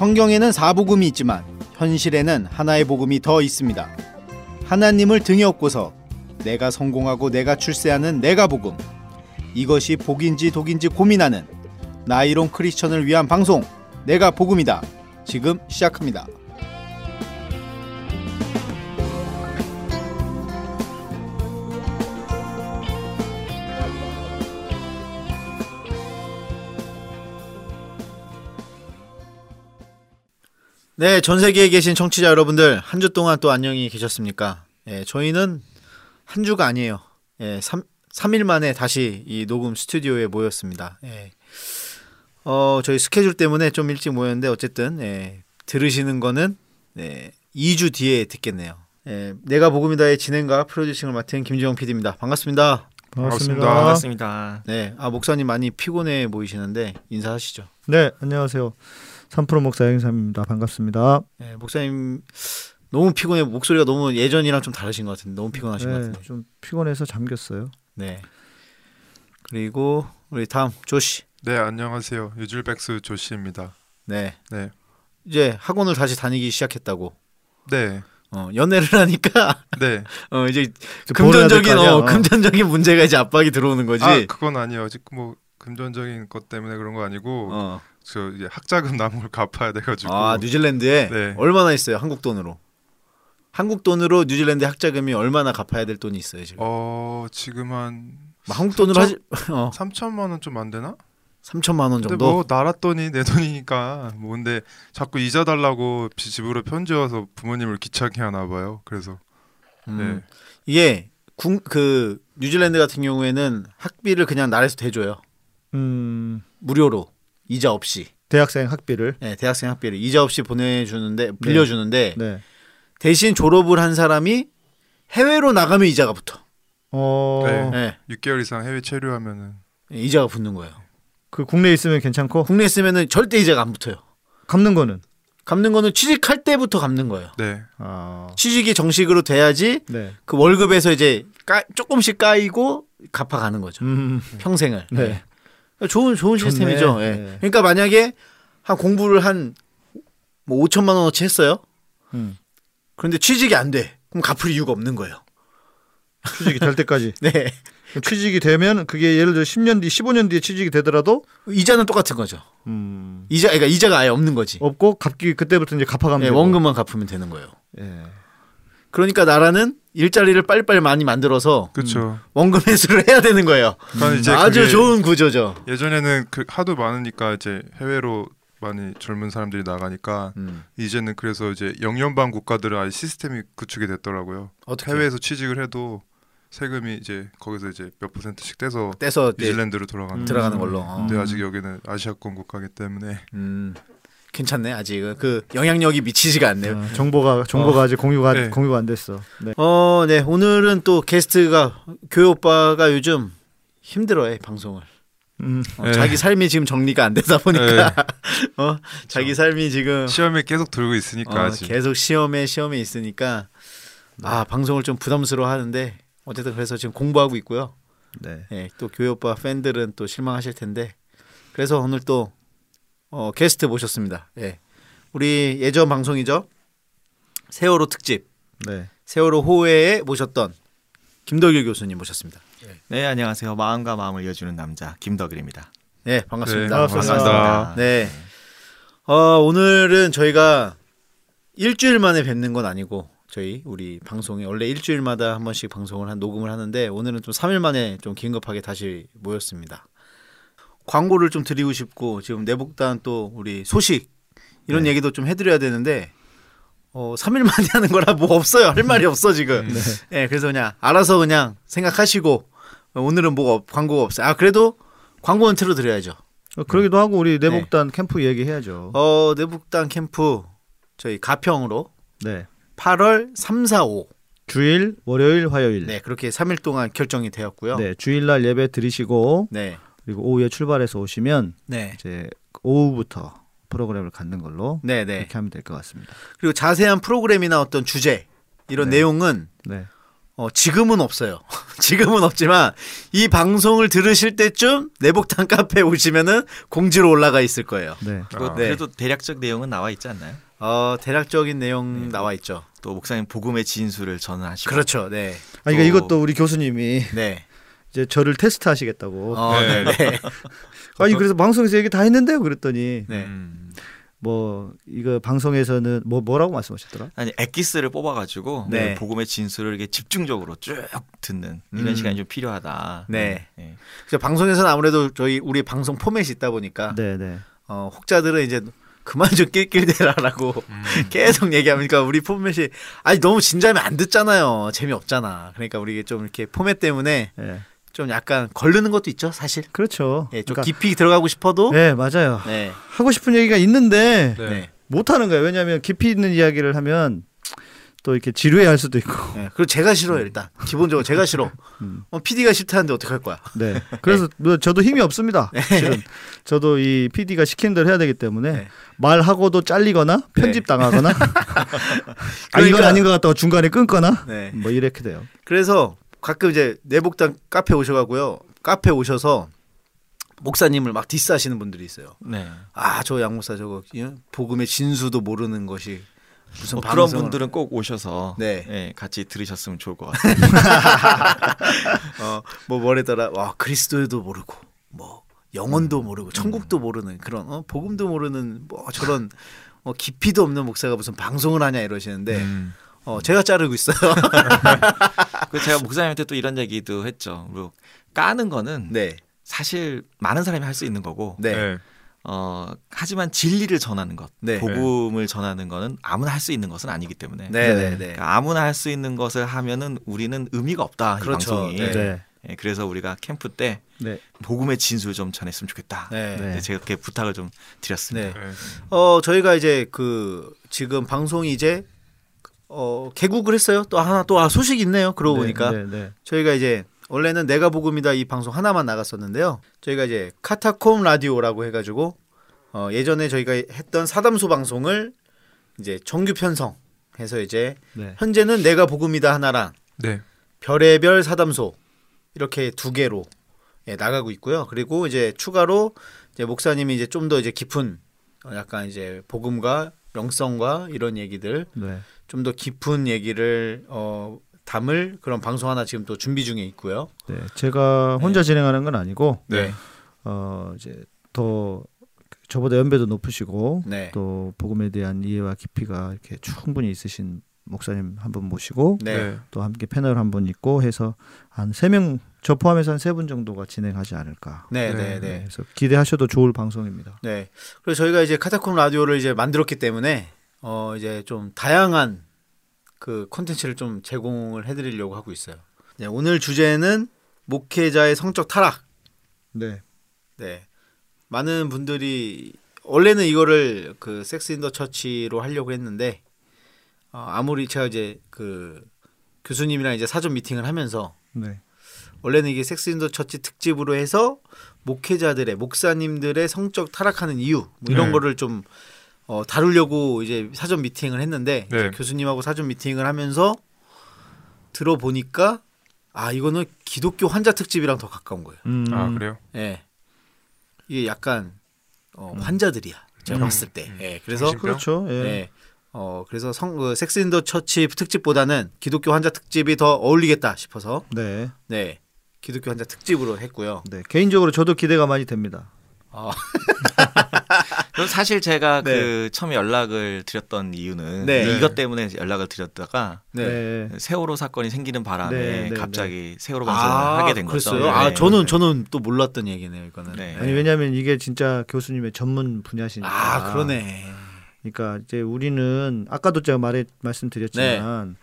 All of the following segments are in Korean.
성경에는 사복음이 있지만 현실에는 하나의 복음이 더 있습니다. 하나님을 등에 업고서 내가 성공하고 내가 출세하는 내가 복음. 이것이 복인지 독인지 고민하는 나이론 크리스천을 위한 방송 내가 복음이다. 지금 시작합니다. 네, 전 세계에 계신 청취자 여러분들 한 주 동안 또 안녕히 계셨습니까? 예, 저희는 한 주가 아니에요. 예, 3, 3일 만에 다시 이 녹음 스튜디오에 모였습니다. 예. 어, 저희 스케줄 때문에 좀 일찍 모였는데 어쨌든 예, 들으시는 거는 예, 2주 뒤에 듣겠네요. 예, 내가 복음이다의 진행과 프로듀싱을 맡은 김지영 PD입니다. 반갑습니다. 반갑습니다. 반갑습니다. 네, 아 목사님 많이 피곤해 보이시는데 인사하시죠. 네, 안녕하세요. 3프로 목사 영삼입니다. 반갑습니다. 네, 목사님 너무 피곤해 목소리가 너무 예전이랑 좀 다르신 것 같은데 너무 피곤하신 것 네, 같은데. 좀 피곤해서 잠겼어요. 네. 그리고 우리 다음 조씨. 네, 안녕하세요. 유줄백수 조씨입니다. 네. 네. 이제 학원을 다시 다니기 시작했다고. 네. 어, 연애를 하니까 네. 어 이제 금전적인? 어, 어. 금전적인 문제가 이제 압박이 들어오는 거지. 아, 그건 아니에요. 아직 뭐 금전적인 것 때문에 그런 거 아니고 어. 저 이제 학자금 걸 갚아야 돼 가지고. 아, 뉴질랜드에 네. 얼마나 있어요? 한국 돈으로. 한국 돈으로 뉴질랜드 학자금이 얼마나 갚아야 될 돈이 있어요, 지금. 어, 지금 한뭐 한국 돈으로 하지 어, 3천만 원 좀 안 되나? 3천만 원 근데 정도. 뭐 나라 돈이 내 돈이니까 뭐 근데 자꾸 이자 달라고 비- 집으로 편지 와서 부모님을 귀찮게 하나 봐요. 그래서 음. 네. 이게 군, 그 뉴질랜드 같은 경우에는 학비를 그냥 나라에서 대줘요. 음, 무료로 이자 없이. 대학생 학비를 네, 대학생 학비를 이자 없이 보내주는데 빌려주는데 네. 대신 졸업을 한 사람이 해외로 나가면 이자가 붙어. 어, 네. 네, 6개월 이상 해외 체류하면은 이자가 붙는 거예요. 그 국내에 있으면 괜찮고 국내에 쓰면은 절대 이자가 안 붙어요. 갚는 거는 갚는 거는 취직할 때부터 갚는 거예요. 네. 아, 취직이 정식으로 돼야지 네. 그 월급에서 이제 까, 조금씩 까이고 갚아가는 거죠. 음, 평생을. 네. 네. 좋은 좋은 좋네. 시스템이죠. 예. 네. 그러니까 만약에 한 공부를 한뭐 5천만 원어치 했어요. 음. 그런데 취직이 안 돼. 그럼 갚을 이유가 없는 거예요. 취직이 될 때까지. 네. 취직이 되면 그게 예를 들어 10년 뒤, 15년 뒤에 취직이 되더라도 이자는 똑같은 거죠. 음, 이자 그러니까 이자가 아예 없는 거지. 없고 갚기 그때부터 이제 갚아가면 네. 원금만 갚으면 되는 거예요. 예. 그러니까 나라는 일자리를 빨리빨리 많이 만들어서 그렇죠. 원금 회수를 해야 되는 거예요. 아주 좋은 구조죠. 예전에는 그 하도 많으니까 이제 해외로 많이 젊은 사람들이 나가니까 음. 이제는 그래서 이제 영연방 국가들은 아예 시스템이 구축이 됐더라고요. 어떻게 해외에서 취직을 해도 세금이 이제 거기서 이제 몇 퍼센트씩 떼서 떼서 네, 뉴질랜드로 돌아가는. 들어가는 거죠. 걸로. 어. 근데 음. 아직 여기는 아시아권 국가기 때문에 음. 괜찮네 아직 그 영향력이 미치지가 않네요. 어, 정보가 정보가 아직 공유가 네. 공유가 안 됐어. 네. 어, 네. 오늘은 또 게스트가 교회 오빠가 요즘 힘들어해 방송을. 음, 어, 네. 자기 삶이 지금 정리가 안 되다 보니까 네. 어, 자기 삶이 지금 시험에 계속 들고 있으니까 어, 아직. 계속 시험에 시험에 있으니까 아 방송을 좀 부담스러워 하는데 어쨌든 그래서 지금 공부하고 있고요. 네. 예, 또 교회 오빠 팬들은 또 실망하실 텐데 그래서 오늘 또 어, 게스트 모셨습니다. 예. 우리 예전 방송이죠. 세월호 특집 네. 세월호 호회에 모셨던 김덕일 교수님 모셨습니다. 네 안녕하세요 마음과 마음을 이어주는 남자 김덕일입니다. 네 반갑습니다. 네, 반갑습니다. 네. 어, 오늘은 저희가 일주일 만에 뵙는 건 아니고 저희 우리 방송에 원래 일주일마다 한 번씩 방송을 한 녹음을 하는데 오늘은 좀 3일 만에 좀 긴급하게 다시 모였습니다. 광고를 좀 드리고 싶고 지금 내복단 또 우리 소식 이런 네. 얘기도 좀 해드려야 되는데 어 3일 만에 하는 거라 뭐 없어요 할 말이 없어 지금. 음. 네. 그래서 그냥 알아서 그냥 생각하시고 오늘은 뭐가 없- 광고가 없어요. 아 그래도 광고는 틀어 드려야죠. 어, 그러기도 하고 우리 내복단 캠프 얘기해야죠. 어, 내북단 캠프 저희 가평으로 네. 8월 3, 4, 5. 주일, 월요일, 화요일. 네, 그렇게 3일 동안 결정이 되었고요. 네, 주일날 예배 드리시고 네. 그리고 오후에 출발해서 오시면 네. 이제 오후부터 프로그램을 갖는 걸로 네, 네. 이렇게 하면 될 것 같습니다. 그리고 자세한 프로그램이나 어떤 주제 이런 네. 내용은 네. 어, 지금은 없어요. 지금은 없지만 이 방송을 들으실 때쯤 내복탕 카페에 오시면은 공지로 올라가 있을 거예요. 네. 뭐 아. 그래도 대략적 내용은 나와 있지 않나요? 어, 대략적인 내용 네. 나와 있죠. 또 목사님 복음의 진수를 전하시고 그렇죠. 네. 아 그러니까 또- 이것도 우리 교수님이 네. 이제 저를 테스트 하시겠다고. 어, 네. 네. 네. 아니 그래서 방송에서 얘기 다 했는데요. 그랬더니 네. 음. 뭐 이거 방송에서는 뭐 뭐라고 말씀하셨더라? 아니 엑기스를 뽑아가지고 네. 복음의 진수를 이렇게 집중적으로 쭉 듣는 이런 음. 시간이 좀 필요하다. 네. 네. 그래서 방송에서는 아무래도 저희 우리 방송 포맷이 있다 보니까 네, 네. 어, 혹자들은 이제 그만 좀 낄낄대라라고 음. 계속 얘기하니까 우리 포맷이 아니 너무 진지하면 안 듣잖아요. 재미 없잖아. 그러니까 우리 좀 이렇게 포맷 때문에 예. 좀 약간 걸르는 것도 있죠, 사실. 그렇죠. 예, 좀 그러니까- 깊이 들어가고 싶어도 네, 맞아요. 네. 하고 싶은 얘기가 있는데 네. 네. 못 하는 거예요. 왜냐하면 깊이 있는 이야기를 하면 또 이렇게 지루해 할 수도 있고. 네. 그리고 제가 싫어요, 일단. 기본적으로 제가 싫어. 음. 어, PD가 싫다는데 어떡할 거야? 네. 그래서 뭐 저도 힘이 없습니다. 실은 저도 이 PD가 시킨 대로 해야 되기 때문에 네. 말하고도 잘리거나 편집 당하거나 아 이건 그러니까- 아닌 것 같다고 중간에 끊거나 네. 뭐 이렇게 돼요. 그래서 가끔 이제 내복당 카페 오셔가고요. 카페 오셔서 목사님을 막 디스하시는 분들이 있어요. 네. 아, 저 양목사 저거 예? 복음의 진수도 모르는 것이 무슨 뭐 그런 분들은 꼭 오셔서 네. 네, 같이 들으셨으면 좋을 것 같아요. 어, 뭐 뭐래더라. 와, 그리스도도 모르고 뭐 영혼도 모르고 천국도 모르는 그런 어, 복음도 모르는 뭐 저런 어, 깊이도 없는 목사가 무슨 방송을 하냐 이러시는데 음. 어, 제가 자르고 있어요. 그 제가 목사님한테 또 이런 얘기도 했죠. 그리고 까는 거는 네. 사실 많은 사람이 할 수 있는 거고 네. 네. 어 하지만 진리를 전하는 것, 네. 복음을 전하는 거는 아무나 할 수 있는 것은 아니기 때문에 네, 네, 네. 그러니까 아무나 할 수 있는 것을 하면은 우리는 의미가 없다 이 그렇죠. 방송이. 네. 네. 예, 그래서 우리가 캠프 때 네. 복음의 진술 좀 전했으면 좋겠다. 네. 네. 네, 제가 그렇게 부탁을 좀 드렸습니다. 어, 저희가 이제 그 지금 방송이 이제 어, 개국을 했어요. 또 하나 또 아, 소식 있네요. 그러고 네, 보니까 네, 네. 저희가 이제 원래는 내가 복음이다 이 방송 하나만 나갔었는데요. 저희가 이제 카타콤 라디오라고 해가지고 어, 예전에 저희가 했던 사담소 방송을 이제 정규 편성해서 이제 네. 현재는 내가 복음이다 하나랑 네. 별의별 사담소 이렇게 두 개로 예, 나가고 있고요. 그리고 이제 추가로 이제 목사님이 이제 좀 더 이제 깊은 어, 약간 이제 복음과 영성과 이런 얘기들 네. 좀 더 깊은 얘기를 어, 담을 그런 방송 하나 지금 또 준비 중에 있고요. 네. 제가 혼자 진행하는 건 아니고 네. 어 이제 더 저보다 연배도 높으시고 네. 또 복음에 대한 이해와 깊이가 이렇게 충분히 있으신 목사님 한 분 모시고 네. 또 함께 패널 한 분 있고 해서 한 세 명 저 포함해서 한 세 분 정도가 진행하지 않을까. 네, 네, 네, 네. 그래서 기대하셔도 좋을 방송입니다. 네. 그래서 저희가 이제 카타콤 라디오를 이제 만들었기 때문에 어 이제 좀 다양한 그 콘텐츠를 좀 제공을 해드리려고 하고 있어요. 네, 오늘 주제는 목회자의 성적 타락. 네. 네. 많은 분들이 원래는 이거를 그 섹스 인더 처치로 하려고 했는데 어, 아무리 제가 이제 그 교수님이랑 이제 사전 미팅을 하면서 네. 원래는 이게 섹스 인더 처치 특집으로 해서 목회자들의 목사님들의 성적 타락하는 이유 뭐 이런 네. 거를 좀 어, 다루려고 이제 사전 미팅을 했는데 네. 이제 교수님하고 사전 미팅을 하면서 들어보니까 아 이거는 기독교 환자 특집이랑 더 가까운 거예요. 음, 아 그래요? 예. 이게 약간 어, 음. 환자들이야. 제가 음. 봤을 때. 예. 그래서 정신병? 그렇죠. 예. 예. 어 그래서 성 그, 섹스 인더 처치 특집보다는 기독교 환자 특집이 더 어울리겠다 싶어서 네. 네. 기독교 환자 특집으로 했고요. 네. 개인적으로 저도 기대가 많이 됩니다. 아, 그리고 사실 제가 네. 그 처음에 연락을 드렸던 이유는 네. 이것 때문에 연락을 드렸다가 네. 세월호 사건이 생기는 바람에 네, 네, 갑자기 세월호 방송을 아, 하게 된 거죠. 그랬어요? 아, 네. 저는 저는 또 몰랐던 얘기네요, 이거는. 네. 아니 왜냐하면 이게 진짜 교수님의 전문 분야시니까. 아, 그러네. 그러니까 이제 우리는 아까도 제가 말해 말씀드렸지만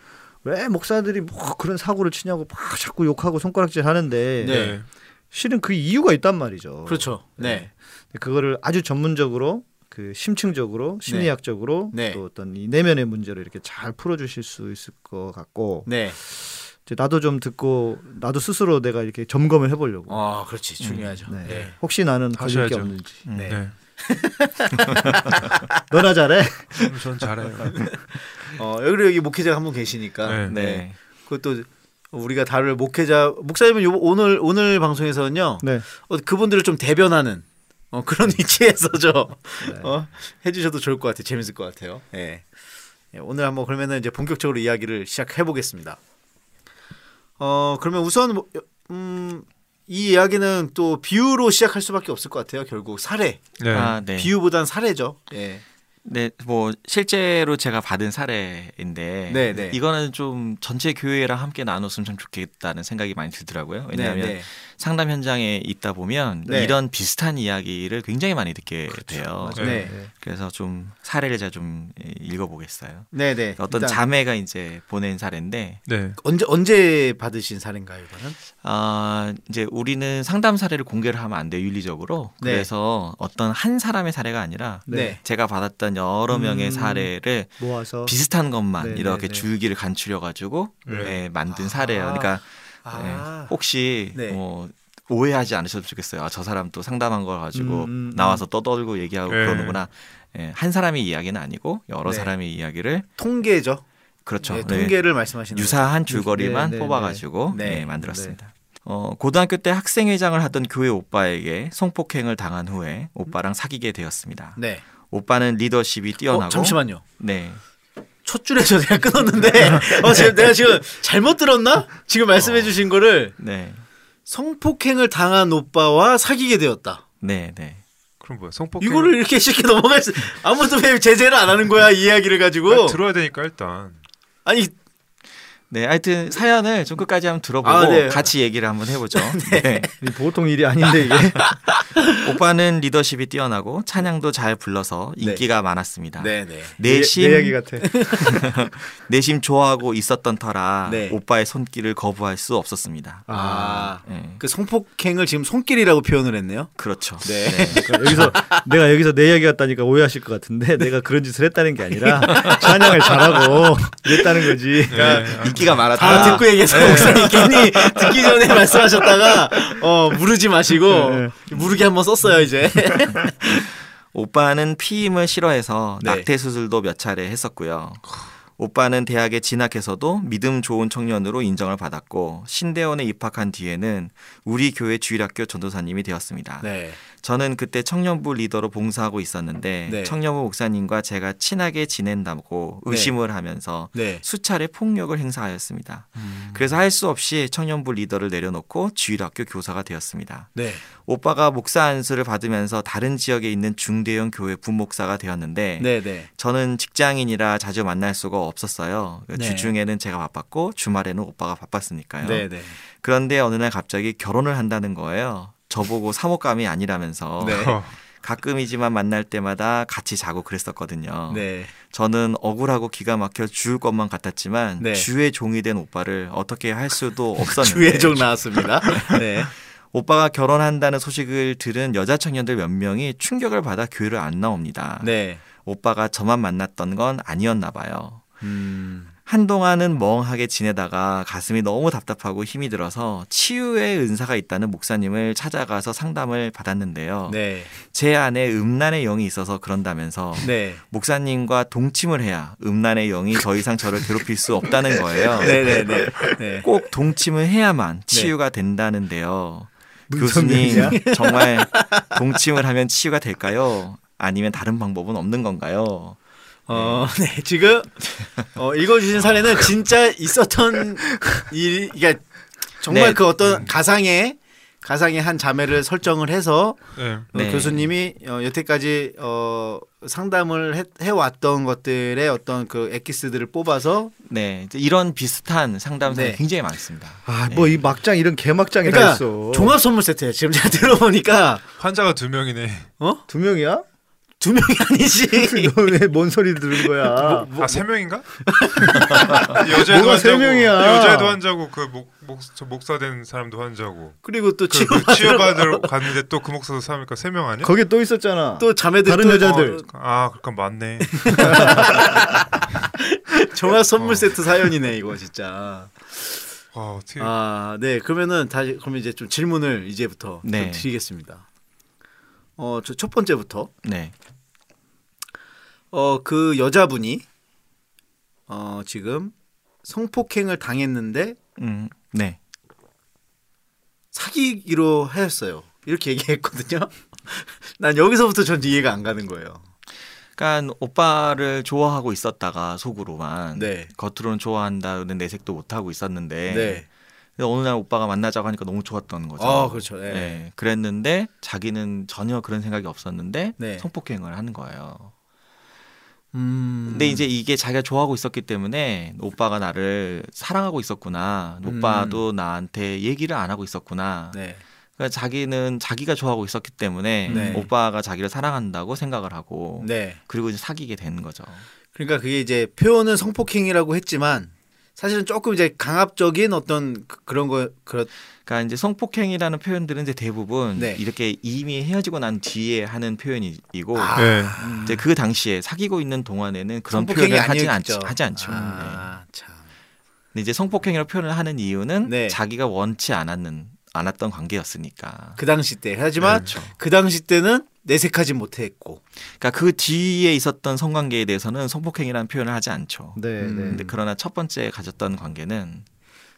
왜 목사들이 뭐 그런 사고를 치냐고 막 자꾸 욕하고 손가락질 하는데 네. 실은 그 이유가 있단 말이죠. 그렇죠. 네. 그거를 아주 전문적으로 그 심층적으로 심리학적으로 네. 또 어떤 이 내면의 문제를 이렇게 잘 풀어주실 수 있을 것 같고 네. 이제 나도 좀 듣고 나도 스스로 내가 이렇게 점검을 해보려고. 아, 그렇지. 중요하죠. 네. 네. 혹시 나는 걸릴 게. 없는지. 네. 네. 너나 잘해. 전 잘해요. 어, 여기 여기 목회자가 한분 계시니까. 네. 네. 그것도 우리가 다룰 목회자 목사님은 요, 오늘 오늘 방송에서는요 네. 어, 그분들을 좀 대변하는 어, 그런 위치에서 저 네. 어, 해주셔도 좋을 것 같아요. 재밌을 것 같아요. 예. 예, 오늘 한번 그러면은 이제 본격적으로 이야기를 시작해 보겠습니다. 어 그러면 우선 뭐, 음, 이 이야기는 또 비유로 시작할 수밖에 없을 것 같아요. 결국 사례 네. 아, 네. 비유보단 사례죠. 예. 네, 뭐 실제로 제가 받은 사례인데 네, 네. 이거는 좀 전체 교회랑 함께 나눴으면 참 좋겠다는 생각이 많이 들더라고요. 왜냐하면 네, 네. 상담 현장에 있다 보면 네. 이런 비슷한 이야기를 굉장히 많이 듣게 돼요. 맞아요. 네. 네. 그래서 좀 사례를 제가 좀 읽어보겠어요. 네, 네. 어떤 일단 자매가 이제 보낸 사례인데 네. 언제 언제 받으신 사례인가요, 이거는? 아 이제 우리는 상담 사례를 공개를 하면 안 돼요 윤리적으로. 네. 그래서 어떤 한 사람의 사례가 아니라 네. 제가 받았던 여러 명의 음. 사례를 모아서 비슷한 것만 네, 이렇게 네, 네. 줄기를 간추려 가지고 네. 네, 만든 사례예요. 그러니까 아. 네, 혹시 네. 뭐 오해하지 않으셔도 좋겠어요. 아, 저 사람 또 상담한 걸 가지고 음, 음, 나와서 떠들고 얘기하고 네. 그러는구나. 예, 한 사람의 이야기는 아니고 여러 네. 사람의 이야기를 통계죠. 그렇죠. 네, 네. 통계를 말씀하시는 유사한 줄거리만 네, 네, 뽑아가지고 네. 네, 만들었습니다. 어, 고등학교 때 학생회장을 하던 교회 오빠에게 성폭행을 당한 후에 오빠랑 사귀게 되었습니다. 네. 오빠는 리더십이 뛰어나고 어, 잠시만요. 네. 첫 줄에서 내가 끊었는데 어, 지금 내가 지금 잘못 들었나? 지금 말씀해 주신 거를 네. 성폭행을 당한 오빠와 사귀게 되었다. 네, 네. 그럼 뭐야? 성폭행 이거를 이렇게 쉽게 넘어갈 수 아무도 왜 제재를 안 하는 거야 이 이야기를 가지고 아, 들어야 되니까 일단. 아니 네, 하여튼 사연을 좀 끝까지 한번 들어보고 아, 네. 같이 얘기를 한번 해보죠. 네. 이 보통 일이 아닌데 이게 오빠는 리더십이 뛰어나고 찬양도 잘 불러서 인기가 많았습니다. 네 네 내심 내 이야기 같아. 내심 좋아하고 있었던 터라 네. 오빠의 손길을 거부할 수 없었습니다. 아그 네. 성폭행을 지금 손길이라고 표현을 했네요. 그렇죠. 네. 그러니까 여기서 내가 여기서 내 이야기 같다니까 오해하실 것 같은데 내가 그런 짓을 했다는 게 아니라 찬양을 잘하고 이랬다는 거지. 네. 인기가 많았다. 다 듣고 얘기해서 목사님 괜히 듣기 전에 말씀하셨다가 어 무르지 마시고 네. 무르게 한번 썼어요 이제. 오빠는 피임을 싫어해서 네. 낙태 수술도 몇 차례 했었고요. 오빠는 대학에 진학해서도 믿음 좋은 청년으로 인정을 받았고 신대원에 입학한 뒤에는 우리 교회 주일학교 전도사님이 되었습니다. 네. 저는 그때 청년부 리더로 봉사하고 있었는데 네. 청년부 목사님과 제가 친하게 지낸다고 네. 의심을 하면서 네. 수차례 폭력을 행사하였습니다. 음. 그래서 할 수 없이 청년부 리더를 내려놓고 주일학교 교사가 되었습니다. 네. 오빠가 목사 안수를 받으면서 다른 지역에 있는 중대형 교회 부목사가 되었는데 네. 네. 저는 직장인이라 자주 만날 수가 없었어요. 네. 주중에는 제가 바빴고 주말에는 오빠가 바빴으니까요. 네. 네. 그런데 어느 날 갑자기 결혼을 한다는 거예요. 저보고 사모감이 아니라면서 네. 어, 가끔이지만 만날 때마다 같이 자고 그랬었거든요. 네. 저는 억울하고 기가 막혀 죽을 것만 같았지만 네. 주의 종이 된 오빠를 어떻게 할 수도 없었는데 주의 종 나왔습니다. 네. 오빠가 결혼한다는 소식을 들은 여자 청년들 몇 명이 충격을 받아 교회를 안 나옵니다. 네. 오빠가 저만 만났던 건 아니었나 봐요. 음. 한동안은 멍하게 지내다가 가슴이 너무 답답하고 힘이 들어서 치유의 은사가 있다는 목사님을 찾아가서 상담을 받았는데요. 네. 제 안에 음란의 영이 있어서 그런다면서 네. 목사님과 동침을 해야 음란의 영이 더 이상 저를 괴롭힐 수 없다는 거예요. 네. 네. 네. 네. 꼭 동침을 해야만 치유가 된다는데요. 교수님? 정말 동침을 하면 치유가 될까요? 아니면 다른 방법은 없는 건가요? 어, 네. 지금 어, 읽어주신 사례는 진짜 있었던 일, 그러니까 정말 네. 그 어떤 가상의 가상의 한 자매를 설정을 해서 네. 어, 네. 교수님이 어, 여태까지 어, 상담을 해, 해왔던 것들의 어떤 그 엑기스들을 뽑아서 네, 이런 비슷한 상담사가 네. 굉장히 많습니다. 아뭐 이 막장 이런 개막장이 다 그러니까 있어. 종합 선물 세트예요. 지금 제가 들어보니까 환자가 두 명이네. 어? 두 명이야? 두 명이 아니지. 너왜 뭔 소리 들은 거야? 아세 명인가? 여자애도 뭐가 세 명이야? 여자애도 환자고 그 목목저 목사 된 사람도 환자고 그리고 또 그, 치유 그 치유받으러 갔는데 또 그 목사도 사니까 세 명 아니야? 거기 또 있었잖아. 또 자매들 다른 또 여자들. 아 그러니까 맞네. 종합 선물 세트 사연이네 이거 진짜. 와 어떻게 아, 네. 그러면은 다시 그러면 이제 좀 질문을 이제부터 네. 좀 드리겠습니다. 어, 저 첫 번째부터 네, 어, 그 여자분이 어, 지금 성폭행을 당했는데 음, 네. 사귀기로 하였어요. 이렇게 얘기했거든요. 난 여기서부터 전 이해가 안 가는 거예요. 그러니까 오빠를 좋아하고 있었다가 속으로만 네. 겉으로는 좋아한다는 내색도 못 하고 있었는데 네. 근데 어느 날 오빠가 만나자고 하니까 너무 좋았던 거죠. 아, 그렇죠. 네. 네, 그랬는데 자기는 전혀 그런 생각이 없었는데 네. 성폭행을 하는 거예요. 음. 근데 이제 이게 자기가 좋아하고 있었기 때문에 오빠가 나를 사랑하고 있었구나. 음. 오빠도 나한테 얘기를 안 하고 있었구나. 네. 그러니까 자기는 자기가 좋아하고 있었기 때문에 네. 오빠가 자기를 사랑한다고 생각을 하고 네. 그리고 이제 사귀게 되는 거죠. 그러니까 그게 이제 표현은 성폭행이라고 했지만 사실은 조금 이제 강압적인 어떤 그- 그런 거 그렇 그러니까 이제 성폭행이라는 표현들은 이제 대부분 네. 이렇게 이미 헤어지고 난 뒤에 하는 표현이고 아. 네. 이제 그 당시에 사귀고 있는 동안에는 그런 표현을 하지. 않죠. 하지 않죠. 네. 아, 참. 근데 이제 성폭행이라고 표현을 하는 이유는 네. 자기가 원치 않았는 않았던 관계였으니까. 그 당시 때 하지만 그렇죠. 그 당시 때는 내색하지 못했고 그러니까 그 뒤에 있었던 성관계에 대해서는 성폭행이라는 표현을 하지 않죠. 네, 음. 네. 근데 그러나 첫 번째 가졌던 관계는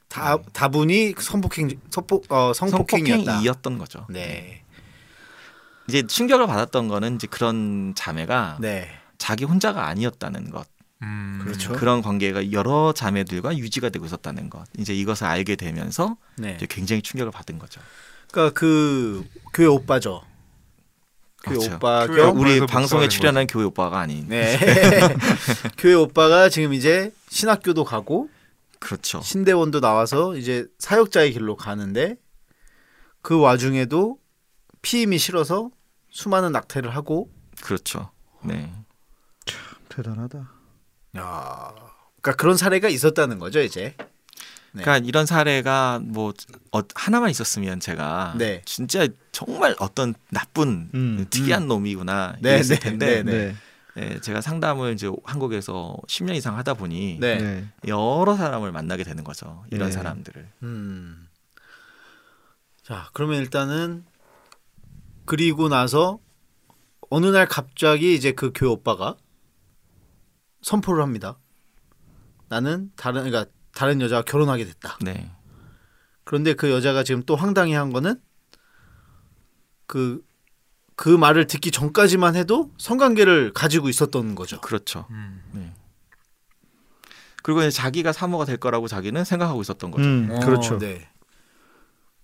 다 다분히 성폭행 성폭 어 성폭행이었다. 성폭행이었던 거죠. 네. 이제 충격을 받았던 거는 이제 그런 자매가 네. 자기 혼자가 아니었다는 것. 음. 그렇죠. 그런 관계가 여러 자매들과 유지가 되고 있었다는 것. 이제 이것을 알게 되면서 네. 이제 굉장히 충격을 받은 거죠. 그러니까 그 교회 오빠죠. 교회 그렇죠. 오빠 교회. 우리 방송에 출연한 교회 오빠가 아닌. 네. 교회 오빠가 지금 이제 신학교도 가고 그렇죠. 신대원도 나와서 이제 사역자의 길로 가는데 그 와중에도 피임이 싫어서 수많은 낙태를 하고 그렇죠. 네. 대단하다. 야. 그러니까 그런 사례가 있었다는 거죠, 이제. 네. 그러니까 이런 사례가 뭐 어, 하나만 있었으면 제가 네. 진짜 정말 어떤 나쁜 음, 특이한 놈이구나 네, 이랬을 네, 텐데 네, 제가 상담을 이제 한국에서 10년 이상 하다 보니 네. 네. 여러 사람을 만나게 되는 거죠. 이런 네. 사람들을. 음. 자, 그러면 일단은 그리고 나서 어느 날 갑자기 이제 그 교회 오빠가 선포를 합니다. 나는 다른 그러니까 다른 여자와 결혼하게 됐다. 네. 그런데 그 여자가 지금 또 황당해한 거는 그그 말을 듣기 전까지만 해도 성관계를 가지고 있었던 거죠. 그렇죠. 음. 네. 그리고 이제 자기가 사모가 될 거라고 자기는 생각하고 있었던 거죠. 음, 어, 그렇죠. 네.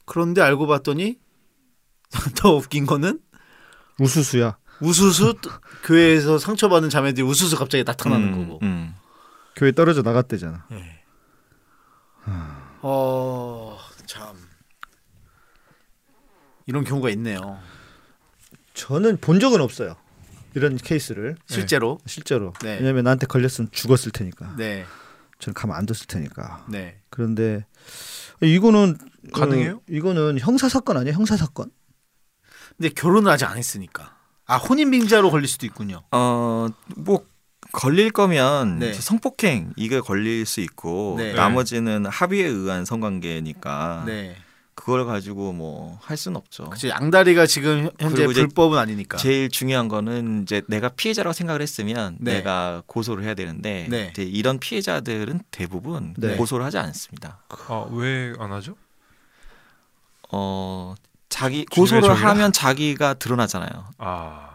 그런데 알고 봤더니 더 웃긴 거는 우수수야. 우수수 또 교회에서 상처받은 자매들이 우수수 갑자기 나타나는 음, 거고. 음. 교회 떨어져 나갔대잖아. 예. 어, 참. 이런 경우가 있네요. 저는 본 적은 없어요. 이런 케이스를 실제로. 실제로. 네. 왜냐면 나한테 걸렸으면 죽었을 테니까. 네. 저는 가만 안 뒀을 테니까. 네. 그런데 이거는 가능해요? 어, 이거는 형사 사건 아니야? 형사 사건? 근데 결혼을 아직 안 했으니까. 아, 혼인 빙자로 걸릴 수도 있군요. 어, 뭐 걸릴 거면 네. 성폭행 이게 걸릴 수 있고 네. 나머지는 합의에 의한 성관계니까 네. 그걸 가지고 뭐 할 수는 없죠. 그치 양다리가 지금 현재 불법은 아니니까. 제일 중요한 거는 이제 내가 피해자라고 생각을 했으면 네. 내가 고소를 해야 되는데 네. 이제 이런 피해자들은 대부분 네. 고소를 하지 않습니다. 아, 왜 안 하죠? 어 자기 고소를? 하면 자기가 드러나잖아요. 아.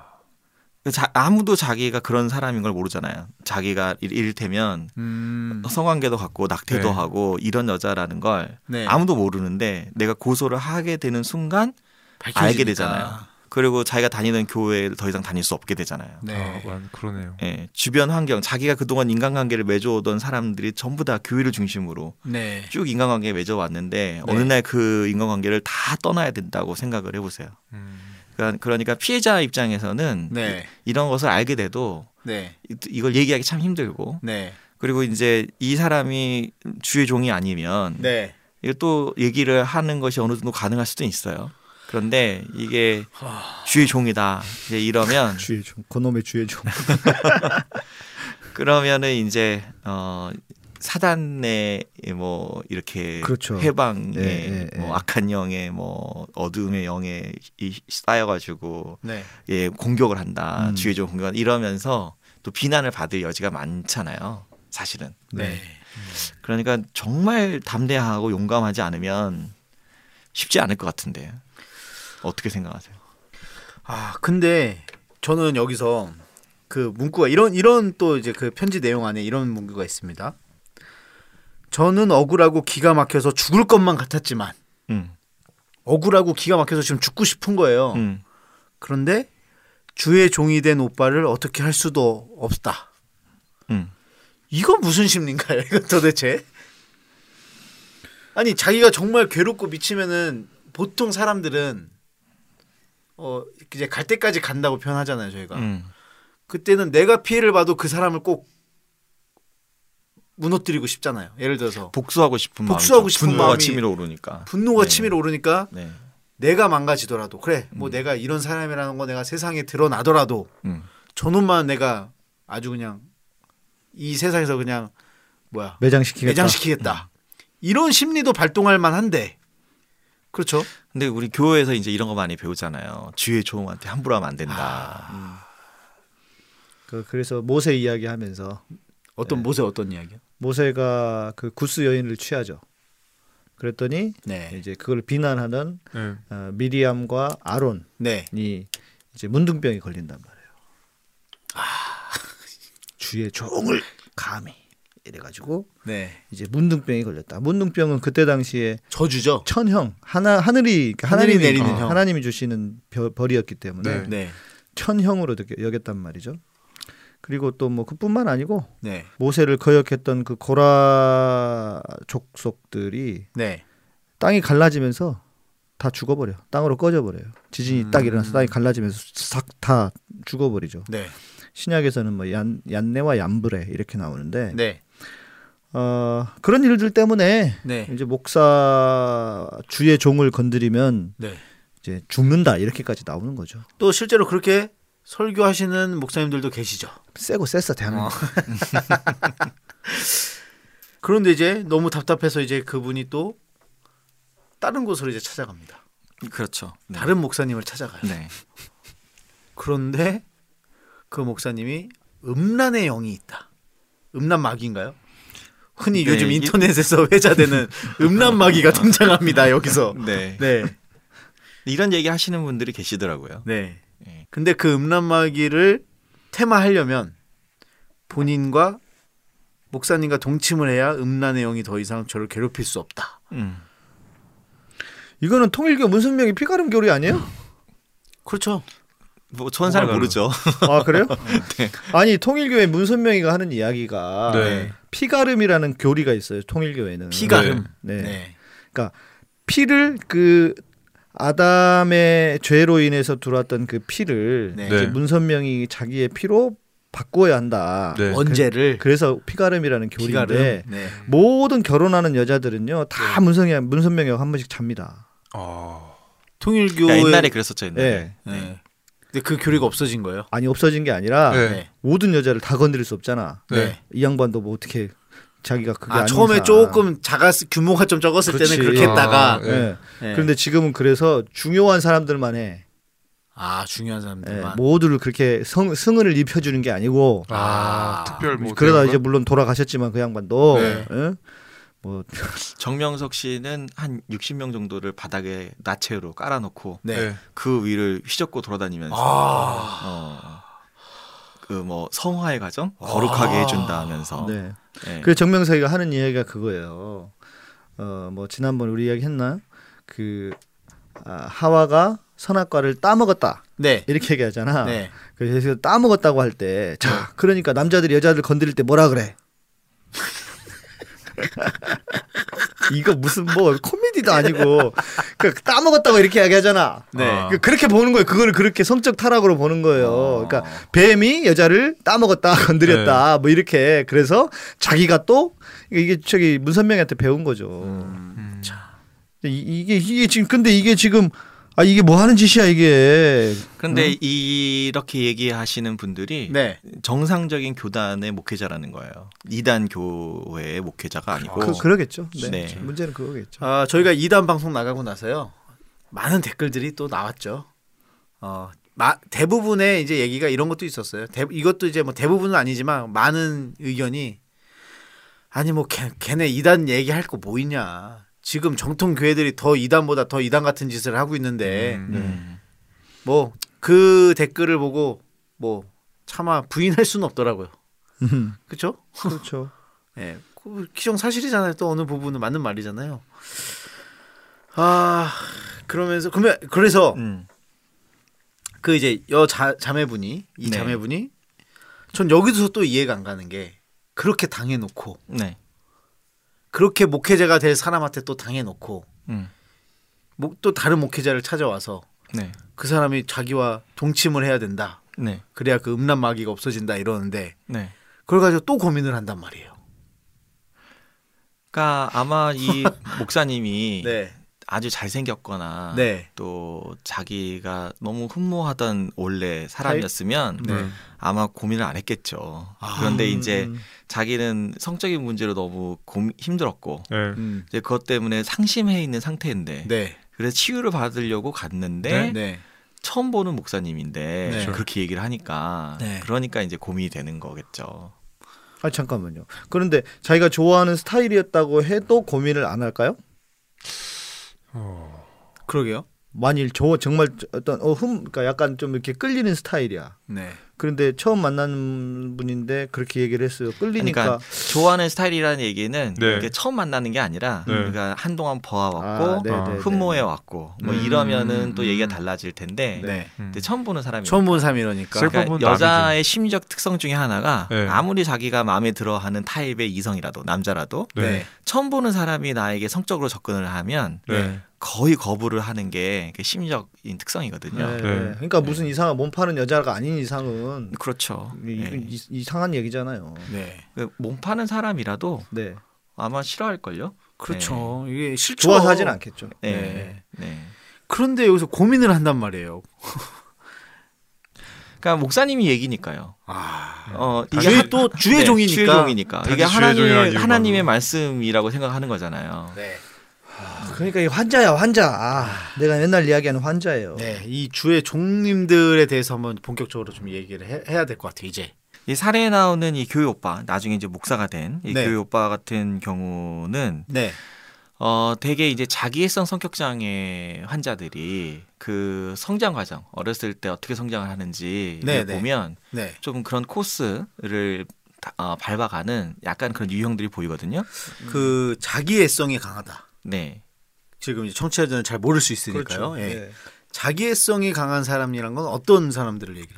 자, 아무도 자기가 그런 사람인 걸 모르잖아요. 자기가 일- 이를테면 음. 성관계도 갖고 낙태도 네. 하고 이런 여자라는 걸 네. 아무도 모르는데 내가 고소를 하게 되는 순간 밝혀지니까. 알게 되잖아요. 그리고 자기가 다니는 교회를 더 이상 다닐 수 없게 되잖아요. 네. 아, 완- 그러네요. 예, 주변 환경, 자기가 그동안 인간관계를 맺어오던 사람들이 전부 다 교회를 중심으로 네. 쭉 인간관계 맺어왔는데 네. 어느 날 그 인간관계를 다 떠나야 된다고 생각을 해보세요. 음. 그러니까- 그러니까 피해자 입장에서는 네. 이런 것을 알게 돼도 네. 이- 이걸 얘기하기 참 힘들고 네. 그리고 이제 이 사람이 주의 종이 아니면 네. 이거 또 얘기를 하는 것이 어느 정도 가능할 수도 있어요. 그런데 이게 주의 종이다 이제 이러면 주의 종. 그놈의 주의 종. 그러면은 이제 어 사단의 뭐 이렇게 그렇죠. 해방의 예, 예, 뭐 예. 악한 영의 뭐 어둠의 영에 이- 쌓여가지고 네. 예 공격을 한다 음. 주의 종 공격 이러면서 또 비난을 받을 여지가 많잖아요. 사실은. 네. 그러니까 정말 담대하고 용감하지 않으면 쉽지 않을 것 같은데 어떻게 생각하세요? 아 근데 저는 여기서 그 문구가 이런 이런 또 이제 그 편지 내용 안에 이런 문구가 있습니다. 저는 억울하고 기가 막혀서 죽을 것만 같았지만 음, 억울하고 기가 막혀서 지금 죽고 싶은 거예요. 음, 그런데 주의 종이 된 오빠를 어떻게 할 수도 없다. 음. 이건 무슨 심리인가요? 이거 도대체? 아니 자기가 정말 괴롭고 미치면은 보통 사람들은 어 이제 갈 때까지 간다고 표현하잖아요 저희가. 음. 그때는 내가 피해를 봐도 그 사람을 꼭 무너뜨리고 싶잖아요. 예를 들어서 복수하고 싶은 마음, 복수하고 싶은 분노가 마음이- 치밀어 오르니까. 분노가 네. 치밀어 오르니까 네. 내가 망가지더라도 그래 뭐 음. 내가 이런 사람이라는 거 내가 세상에 드러나더라도 음. 저놈만 내가 아주 그냥 이 세상에서 그냥 뭐야 매장시키겠다. 매장시키겠다 이런 심리도 발동할 만한데 그렇죠 근데 우리 교회에서 이제 이런 거 많이 배우잖아요. 주의 종한테 함부로 하면 안 된다. 아. 그, 그래서 모세 이야기하면서 어떤 네. 모세 어떤 이야기요 모세가 그 구스 여인을 취하죠. 그랬더니 네 이제 그걸 비난하는 네. 어, 미리암과 아론이 네. 이제 문둥병이 걸린단 말이에요. 아. 주의 종을 감히 이래가지고 네. 이제 문둥병이 걸렸다. 문둥병은 그때 당시에 저주죠 천형 하나 하늘이 그러니까 하늘이 하나님이 내리는 어, 형. 하나님이 주시는 벼- 벌이었기 때문에 네. 네 천형으로 여겼단 말이죠. 그리고 또 뭐 그뿐만 아니고 네. 모세를 거역했던 그 고라 족속들이 네. 땅이 갈라지면서 다 죽어버려. 땅으로 꺼져버려요. 지진이 음. 딱 일어나서 땅이 갈라지면서 싹 다 죽어버리죠. 네. 신약에서는 뭐 얀, 얀네와 얀브레 이렇게 나오는데 네. 어, 그런 일들 때문에 네. 이제 목사 주의 종을 건드리면 네. 이제 죽는다 이렇게까지 나오는 거죠. 또 실제로 그렇게 설교하시는 목사님들도 계시죠. 세고 셌어 대한민국. 그런데 이제 너무 답답해서 이제 그분이 또 다른 곳으로 이제 찾아갑니다. 그렇죠. 네. 다른 목사님을 찾아가요. 네. 그런데 그 목사님이 음란의 영이 있다. 음란 마귀인가요? 흔히 네, 요즘 이- 인터넷에서 회자되는 음란 마귀가 등장합니다. 여기서. 네. 네. 이런 얘기 하시는 분들이 계시더라고요. 네. 네. 근데 그 음란 마귀를 테마하려면 본인과 목사님과 동침을 해야 음란의 영이 더 이상 저를 괴롭힐 수 없다. 음. 이거는 통일교 문선명이 피가름 교리 아니에요? 그렇죠. 뭐 저는 잘 모르죠. 아 그래요? 네. 아니 통일교회 문선명이가 하는 이야기가 네. 피가름이라는 교리가 있어요. 통일교회는 피가름. 네. 네. 피를 그 아담의 죄로 인해서 들어왔던 그 피를 네. 이제 네. 문선명이 자기의 피로 바꾸어야 한다. 네. 언제를 그 래서 피가름이라는 교리인데 피가름. 네. 모든 결혼하는 여자들은요 다 문선명 문선명이하고 한 번씩 잡니다. 아. 통일교회 야, 옛날에 그랬었죠. 옛날에. 네. 네. 근데 그 교리가 없어진 거예요. 아니 없어진 게 아니라 네. 네. 모든 여자를 다 건드릴 수 없잖아. 네. 이 양반도 뭐 어떻게 자기가 그게 아 아닌 처음에 이상. 조금 작았 규모가 좀 적었을 그렇지. 때는 그렇게 했다가 아, 예. 네. 네. 그런데 지금은 그래서 중요한 사람들만 해. 아 중요한 예, 사람들만 모두를 그렇게 성, 승을 입혀주는 게 아니고 아, 특별 뭐 그러다? 이제 물론 돌아가셨지만 그 양반도 네. 예? 뭐 정명석 씨는 한 60명 정도를 바닥에 나체로 깔아놓고 네. 네. 그 위를 휘젓고 돌아다니면서 아 어, 그 뭐 성화의 과정 거룩하게 아. 해준다 하면서 네. 네. 그 정명석이가 하는 이야기가 그거예요. 어뭐 지난번 우리 이야기 했나? 그 아, 하와가 선악과를 따먹었다 네. 이렇게 얘기하잖아. 네. 그래서 따먹었다고 할 때, 자, 그러니까 남자들이 여자들 건드릴 때 뭐라 그래? 이거 무슨 뭐 코미디도 아니고 그 따먹었다고 이렇게 이야기하잖아. 네. 아. 그 그렇게 보는 거예요. 그거를 그렇게 성적 타락으로 보는 거예요. 그러니까 뱀이 여자를 따먹었다, 건드렸다, 뭐 이렇게 그래서 자기가 또 이게 저기 문선명한테 배운 거죠. 음. 이, 이게 이게 지금 근데 이게 지금 아 이게 뭐 하는 짓이야 이게. 그런데 이렇게 얘기하시는 분들이 네. 정상적인 교단의 목회자라는 거예요. 이단 교회의 목회자가 아니고 그, 그러겠죠. 네. 네. 문제는 그거겠죠. 아 저희가 2단 방송 나가고 나서요 많은 댓글들이 또 나왔죠. 어 마, 대부분의 이제 얘기가 이런 것도 있었어요. 대, 이것도 이제 뭐 대부분은 아니지만 많은 의견이 아니 뭐 걔, 걔네 이단 얘기할 거 뭐 있냐. 지금 정통 교회들이 더 이단보다 더 이단 같은 짓을 하고 있는데 음. 음. 뭐 그 댓글을 보고 뭐 차마 부인할 수는 없더라고요. 그렇죠? 그렇죠. 예. 그 기정 사실이잖아요. 또 어느 부분은 맞는 말이잖아요. 아 그러면서 그러면 그래서 음. 그 이제 여 자, 자매분이 이 네. 자매분이 전 여기서 또 이해가 안 가는 게 그렇게 당해놓고 네. 그렇게 목회자가 될 사람한테 또 당해놓고 음. 뭐또 다른 목회자를 찾아와서 네. 그 사람이 자기와 동침을 해야 된다. 네. 그래야 그 음란 마귀가 없어진다 이러는데 네. 그걸 가지고 또 고민을 한단 말이에요. 그러니까 아마 이 목사님이 네, 아주 잘생겼거나 네, 또 자기가 너무 흠모하던 원래 사람이었으면 네. 아마 고민을 안 했겠죠. 아. 그런데 이제 음. 자기는 성적인 문제로 너무 고민, 힘들었고 네. 음, 이제 그것 때문에 상심해 있는 상태인데 네, 그래서 치유를 받으려고 갔는데 네, 처음 보는 목사님인데 네. 그렇게 얘기를 하니까 네. 그러니까 이제 고민이 되는 거겠죠. 아 잠깐만요. 그런데 자기가 좋아하는 스타일이었다고 해도 고민을 안 할까요? 어. 그러게요. 만일 저 정말 어떤 어 흠 그러니까 약간 좀 이렇게 끌리는 스타일이야. 네, 그런데 처음 만난 분인데 그렇게 얘기를 했어요. 끌리니까 그러니까 좋아하는 스타일이라는 얘기는 네. 이게 처음 만나는 게 아니라 네. 우리가 한동안 봐왔고 아, 네, 아, 네, 네. 흠모해 왔고 뭐 음. 이러면은 또 얘기가 달라질 텐데 네. 음. 근데 처음 보는 사람이 처음 본 사람이러니까. 그러니까 여자의 심리적 특성 중에 하나가 네. 아무리 자기가 마음에 들어하는 타입의 이성이라도 남자라도 네. 네, 처음 보는 사람이 나에게 성적으로 접근을 하면 네. 거의 거부를 하는 게그 심리적인 특성이거든요. 네, 네. 네. 그러니까 무슨 이상한 몸 파는 여자가 아닌 이상은 그렇죠. 이, 네. 이, 이상한 얘기잖아요. 네, 그몸 파는 사람이라도 네. 아마 싫어할 걸요. 그렇죠. 이게 싫죠. 좋아서 하진 않겠죠. 네. 네. 네. 그런데 여기서 고민을 한단 말이에요. 그러니까 목사님이 얘기니까요. 아, 어, 이게 주의 하- 또 주의 네, 종이니까. 주의 종이니까. 이게 하나님의. 하나님의 말씀이라고 생각하는 거잖아요. 네. 그러니까 이 환자야 환자. 아, 내가 맨날 이야기하는 환자예요. 네, 이 주의 종님들에 대해서 한번 본격적으로 좀 얘기를 해, 해야 될 것 같아요. 이제. 이 사례에 나오는 이 교회 오빠, 나중에 이제 목사가 된이 네. 교회 오빠 같은 경우는 네, 어 되게 이제 자기애성 성격 장애 환자들이 그 성장 과정 어렸을 때 어떻게 성장을 하는지 네, 를 네. 보면 네, 좀 그런 코스를 다- 어, 밟아가는 약간 그런 유형들이 보이거든요. 그 자기애성이 강하다. 네, 지금 이제 청취자들은 잘 모를 수 있으니까요. 예. 네. 자기애성이 강한 사람이란 건 어떤 사람들을 얘기를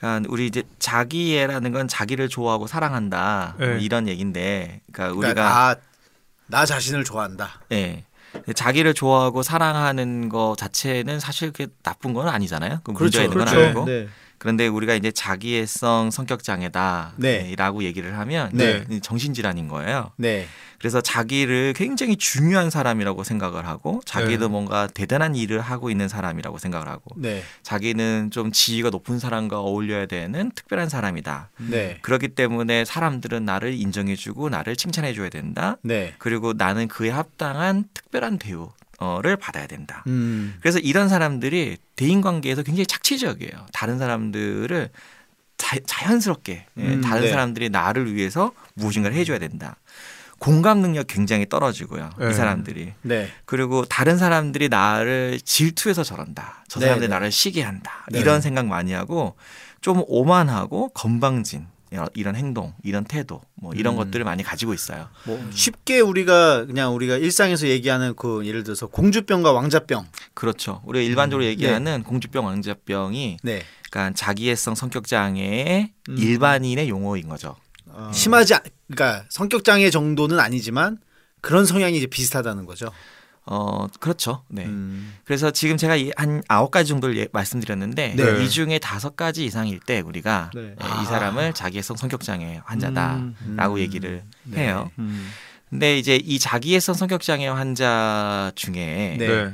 하는 그러니까 우리 이제 자기애라는 건 자기를 좋아하고 사랑한다 뭐 네. 이런 얘기인데, 그러니까 그러니까 우리가 아, 나 자신을 좋아한다. 예. 자기를 좋아하고 사랑하는 거 자체는 사실 그게 나쁜 건 아니잖아요. 그 문제가 있는 건 그렇죠. 아니고. 네. 그런데 우리가 이제 자기애성 성격 네. 장애다라고 얘기를 하면 네. 이제 정신 질환인 거예요. 네, 그래서 자기를 굉장히 중요한 사람이라고 생각을 하고 자기도 네. 뭔가 대단한 일을 하고 있는 사람이라고 생각을 하고 네, 자기는 좀 지위가 높은 사람과 어울려야 되는 특별한 사람이다. 네, 그렇기 때문에 사람들은 나를 인정해주고 나를 칭찬해줘야 된다. 네. 그리고 나는 그에 합당한 특별한 대우 를 받아야 된다. 음, 그래서 이런 사람들이 대인 관계에서 굉장히 착취적이에요. 다른 사람들을 자, 자연스럽게 예, 음, 다른 네. 사람들이 나를 위해서 무엇인가를 해줘야 된다. 공감 능력 굉장히 떨어지고요. 네. 이 사람들이 네, 그리고 다른 사람들이 나를 질투해서 저런다. 저 네, 사람들이 네. 나를 시기 한다. 네. 이런 생각 많이 하고 좀 오만하고 건방진 이런 행동, 이런 태도, 뭐 이런 음. 것들을 많이 가지고 있어요. 뭐 쉽게 우리가 그냥 우리가 일상에서 얘기하는 그 예를 들어서 공주병과 왕자병. 그렇죠. 우리가 일반적으로 얘기하는 공주병, 왕자병이 네, 그러니까 자기애성 성격 장애의 음. 일반인의 용어인 거죠. 아, 심하지 않, 그러니까 성격 장애 정도는 아니지만 그런 성향이 이제 비슷하다는 거죠. 어, 그렇죠. 네. 음, 그래서 지금 제가 이- 한 아홉 가지 정도를 예- 말씀드렸는데 네. 이 중에 다섯 가지 이상일 때 우리가 네. 예, 아. 이 사람을 자기애성 성격 장애 환자다라고 음. 얘기를 네. 해요. 음. 근데 이제 이 자기애성 성격 장애 환자 중에 네. 네.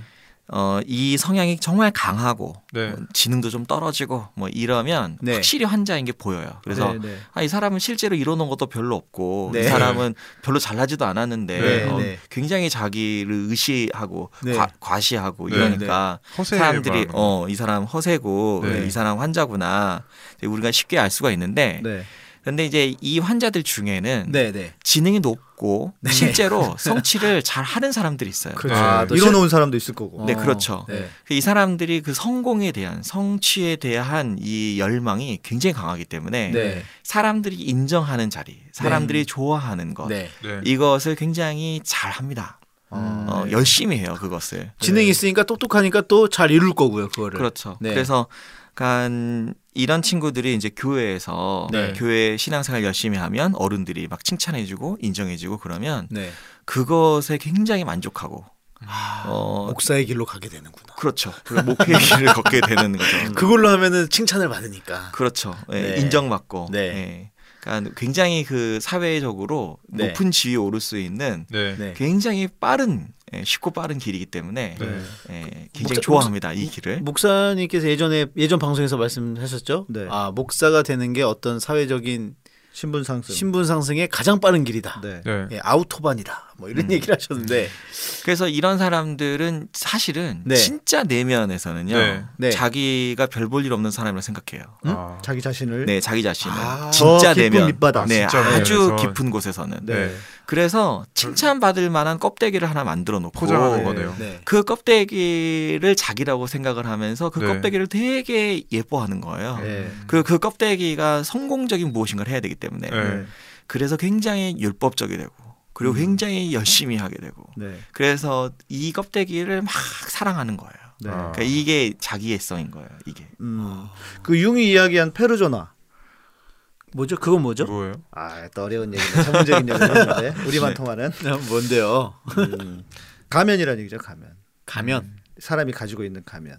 어, 이 성향이 정말 강하고 네. 뭐 지능도 좀 떨어지고 뭐 이러면 네. 확실히 환자인 게 보여요. 그래서 네, 네. 아, 이 사람은 실제로 이뤄놓은 것도 별로 없고 네. 이 사람은 별로 잘나지도 않았는데 네, 어, 네. 굉장히 자기를 의시하고 네. 과, 과시하고 네, 이러니까 사람들이. 어 이 사람 허세고 네. 이 사람 환자구나 우리가 쉽게 알 수가 있는데 네. 근데 이제 이 환자들 중에는 네, 네. 지능이 높고 실제로 성취를 잘 하는 사람들이 있어요. 그렇죠. 아, 또 이뤄놓은 사람도 있을 거고. 네, 어, 그렇죠. 네. 이 사람들이 그 성공에 대한 성취에 대한 이 열망이 굉장히 강하기 때문에 네. 사람들이 인정하는 자리, 사람들이 좋아하는 것 네. 네. 이것을 굉장히 잘 합니다. 음. 어, 열심히 해요 그것을. 지능이 있으니까 똑똑하니까 또 잘 이룰 거고요, 그거를. 그렇죠. 네. 그래서 그러니까 이런 친구들이 이제 교회에서 네. 교회 신앙생활 열심히 하면 어른들이 막 칭찬해주고 인정해주고 그러면 네. 그것에 굉장히 만족하고 어 목사의 길로 가게 되는구나. 그렇죠. 그 목회의 길을 걷게 되는 거죠. 그걸로 하면은 칭찬을 받으니까. 그렇죠. 예, 네. 인정받고. 네. 예. 그러니까 굉장히 그 사회적으로 네. 높은 지위에 오를 수 있는 네. 네. 굉장히 빠른 예, 쉽고 빠른 길이기 때문에 네. 예, 굉장히 목사- 좋아합니다 이 길을. 목사님께서 예전에 예전 방송에서 말씀하셨죠? 네. 아 목사가 되는 게 어떤 사회적인 신분 상승. 신분 상승의 가장 빠른 길이다. 네. 네. 예, 아우토반이다. 뭐 이런 음. 얘기를 하셨는데 그래서 이런 사람들은 사실은 네. 진짜 내면에서는요 네. 네. 자기가 별 볼 일 없는 사람이라고 생각해요. 아. 자기 자신을 네, 자기 자신은 아. 진짜 내면, 밑바닥. 네, 진짜 아주. 깊은 곳에서는. 네. 네. 그래서 칭찬받을 만한 껍데기를 하나 만들어 놓고 포장하는 네. 거네요. 네. 그 껍데기를 자기라고 생각을 하면서 그 네. 껍데기를 되게 예뻐하는 거예요. 네. 그, 그 껍데기가 성공적인 무엇인가를 해야 되기 때문에 네. 그래서 굉장히 율법적이 되고 그리고 굉장히 열심히 하게 되고 네. 그래서 이 껍데기를 막 사랑하는 거예요. 네. 아. 그러니까 이게 자기애성인 거예요. 이게 음. 그 융이 이야기한 페르조나. 뭐죠? 그건 뭐죠? 뭐예요? 아, 또 어려운 얘기네. 전문적인 얘기인데 우리만 네. 통하는 뭔데요? 음. 가면이라는 얘기죠. 가면. 가면. 사람이 가지고 있는 가면.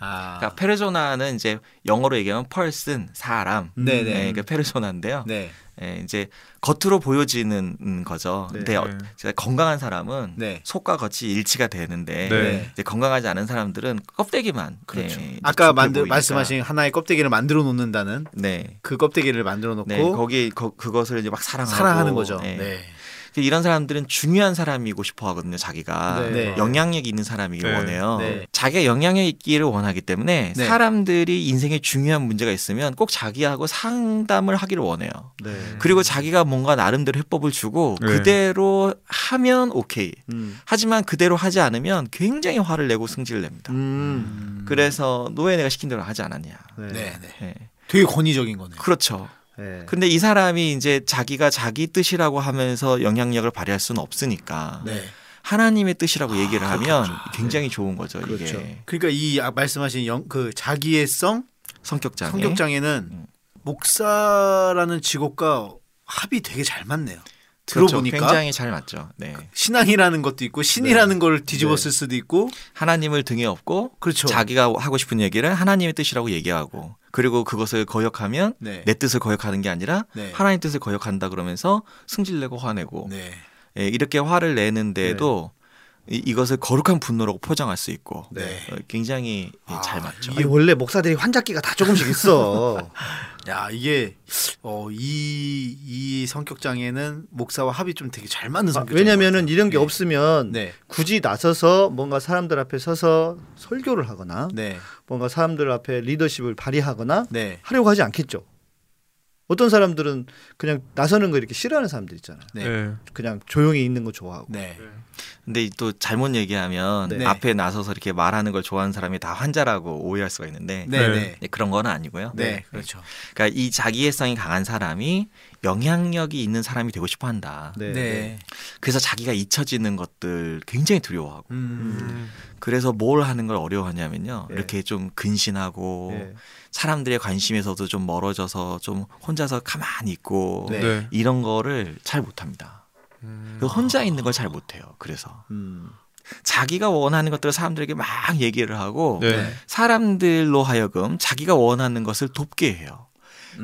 아. 그러니까 페르소나는 이제 영어로 얘기하면 펄슨 사람. 네네. 네, 그러니까 페르소나인데요. 네. 예, 이제 겉으로 보여지는 거죠. 네. 근데 어, 네. 진짜 건강한 사람은 네. 속과 겉이 일치가 되는데 네. 이제 건강하지 않은 사람들은 껍데기만 그렇죠. 네, 아까 좋게 만들. 말씀하신 하나의 껍데기를 만들어 놓는다는 네. 그 껍데기를 만들어 놓고 네, 거기 거, 그것을 이제 막 사랑하고 사랑하는 거죠. 네. 네. 이런 사람들은 중요한 사람이고 싶어 하거든요, 자기가. 네. 네. 영향력 있는 사람이길 네. 원해요. 네. 자기가 영향력 있기를 원하기 때문에 네. 사람들이 인생에 중요한 문제가 있으면 꼭 자기하고 상담을 하기를 원해요. 네. 그리고 자기가 뭔가 나름대로 해법을 주고 네. 그대로 하면 오케이. 음. 하지만 그대로 하지 않으면 굉장히 화를 내고 승질을 냅니다. 음. 그래서 노예 내가 시킨 대로 하지 않았냐. 네. 네, 네. 네. 되게 권위적인 거네요. 그렇죠. 네. 근데 이 사람이 이제 자기가 자기 뜻이라고 하면서 영향력을 발휘할 수는 없으니까 네. 하나님의 뜻이라고 얘기를 아, 하면 그렇죠. 굉장히 좋은 거죠. 그렇죠. 이게 그러니까 이 아- 말씀하신 영, 그 자기애성 성격 장애. 성격 장애는 음. 목사라는 직업과 합이 되게 잘 맞네요. 그렇죠. 들어보니까 굉장히 잘 맞죠. 네. 신앙이라는 것도 있고 신이라는 걸 뒤집었을 수도 있고 하나님을 등에 업고 그렇죠. 자기가 하고 싶은 얘기를 하나님의 뜻이라고 얘기하고 그리고 그것을 거역하면 네. 내 뜻을 거역하는 게 아니라 네. 하나님 뜻을 거역한다 그러면서 승질내고 화내고 네. 예, 이렇게 화를 내는데도 이, 이것을 거룩한 분노라고 포장할 수 있고 네. 어, 굉장히 예, 아, 잘 맞죠. 아니, 원래 목사들이 환자기가 다 조금씩 있어. 야 이게 어이 이 성격 장애는 목사와 합이 좀 되게 잘 맞는 성격. 왜냐면은 이런 게 네. 없으면 네. 굳이 나서서 뭔가 사람들 앞에 서서 설교를 하거나 네. 뭔가 사람들 앞에 리더십을 발휘하거나 네. 하려고 하지 않겠죠. 어떤 사람들은 그냥 나서는 거 이렇게 싫어하는 사람들 있잖아요. 네. 네. 그냥 조용히 있는 거 좋아하고. 네. 근데 또 잘못 얘기하면 네. 앞에 나서서 이렇게 말하는 걸 좋아하는 사람이 다 환자라고 오해할 수가 있는데 네. 네. 네, 그런 건 아니고요. 네. 그렇죠. 그러니까 이 자기애성이 강한 사람이 영향력이 있는 사람이 되고 싶어 한다. 네. 네. 그래서 자기가 잊혀지는 것들 굉장히 두려워하고 음. 음. 그래서 뭘 하는 걸 어려워하냐면요. 네. 이렇게 좀 근신하고 네. 사람들의 관심에서도 좀 멀어져서 좀 혼자서 가만히 있고 네. 네. 이런 거를 잘 못합니다. 음. 그 혼자 있는 걸 잘 못해요. 그래서 음. 자기가 원하는 것들을 사람들에게 막 얘기를 하고 네. 사람들로 하여금 자기가 원하는 것을 돕게 해요.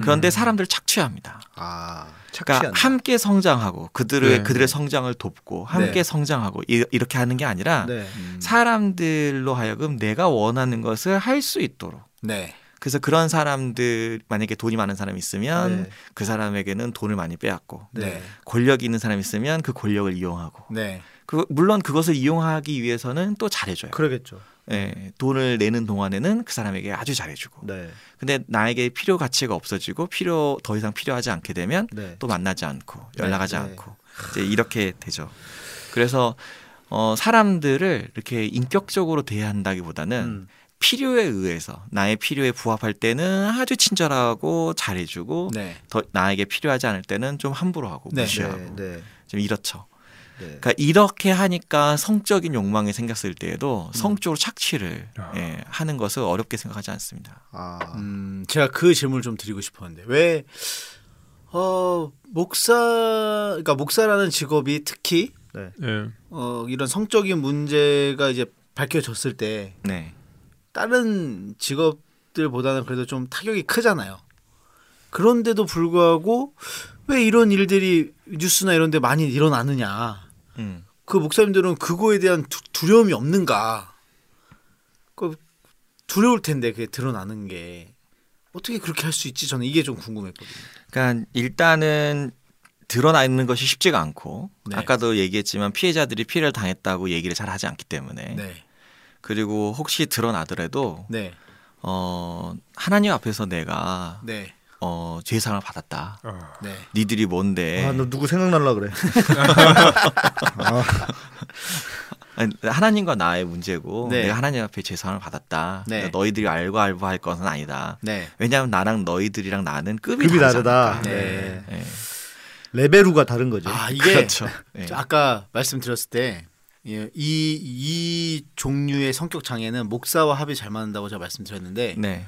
그런데 사람들을 착취합니다. 아, 그러니까. 함께 성장하고 그들의 네. 그들의 성장을 돕고 함께 네. 성장하고 이, 이렇게 하는 게 아니라 네. 음. 사람들로 하여금 내가 원하는 것을 할 수 있도록 네. 그래서 그런 사람들 만약에 돈이 많은 사람이 있으면 네. 그 사람에게는 돈을 많이 빼앗고 네. 권력이 있는 사람이 있으면 그 권력을 이용하고 네. 그 물론 그것을 이용하기 위해서는 또 잘해줘요. 그러겠죠. 예, 돈을 내는 동안에는 그 사람에게 아주 잘해주고. 네. 근데 나에게 필요 가치가 없어지고 필요 더 이상 필요하지 않게 되면 네. 또 만나지 않고 연락하지 네. 않고 이제 이렇게 되죠. 그래서 어, 사람들을 이렇게 인격적으로 대한다기보다는 음. 필요에 의해서 나의 필요에 부합할 때는 아주 친절하고 잘해주고 네. 더 나에게 필요하지 않을 때는 좀 함부로 하고 네. 무시하고 네. 네. 좀 이렇죠. 네. 그러니까 이렇게 하니까 성적인 욕망이 생겼을 때에도 성적으로 착취를 아. 예, 하는 것을 어렵게 생각하지 않습니다. 아. 음, 제가 그 질문을 좀 드리고 싶었는데 왜 어, 목사 그러니까 목사라는 직업이 특히 네. 예. 어, 이런 성적인 문제가 이제 밝혀졌을 때 네. 다른 직업들보다는 그래도 좀 타격이 크잖아요. 그런데도 불구하고 왜 이런 일들이 뉴스나 이런 데 많이 일어나느냐. 음. 그 목사님들은 그거에 대한 두, 두려움이 없는가. 그 두려울 텐데 그게 드러나는 게 어떻게 그렇게 할 수 있지? 저는 이게 좀 궁금했거든요. 그러니까 일단은 드러나 있는 것이 쉽지가 않고 네. 아까도 얘기했지만 피해자들이 피해를 당했다고 얘기를 잘 하지 않기 때문에 네. 그리고 혹시 드러나더라도 네. 어 하나님 앞에서 내가 네. 어 죄상을 받았다. 아. 네. 니들이 뭔데? 아, 너 누구 생각날라 그래. 아니, 하나님과 나의 문제고 네. 내가 하나님 앞에 죄상을 받았다. 네. 그러니까 너희들이 알고 알고 할 것은 아니다. 네. 왜냐하면 나랑 너희들이랑 나는 급이, 급이 다르다. 네. 네. 예. 레벨우가 다른 거죠. 아, 이게 그렇죠. 예. 저 아까 말씀드렸을 때 이, 이, 이 종류의 성격 장애는 목사와 합이 잘 맞는다고 제가 말씀드렸는데 네.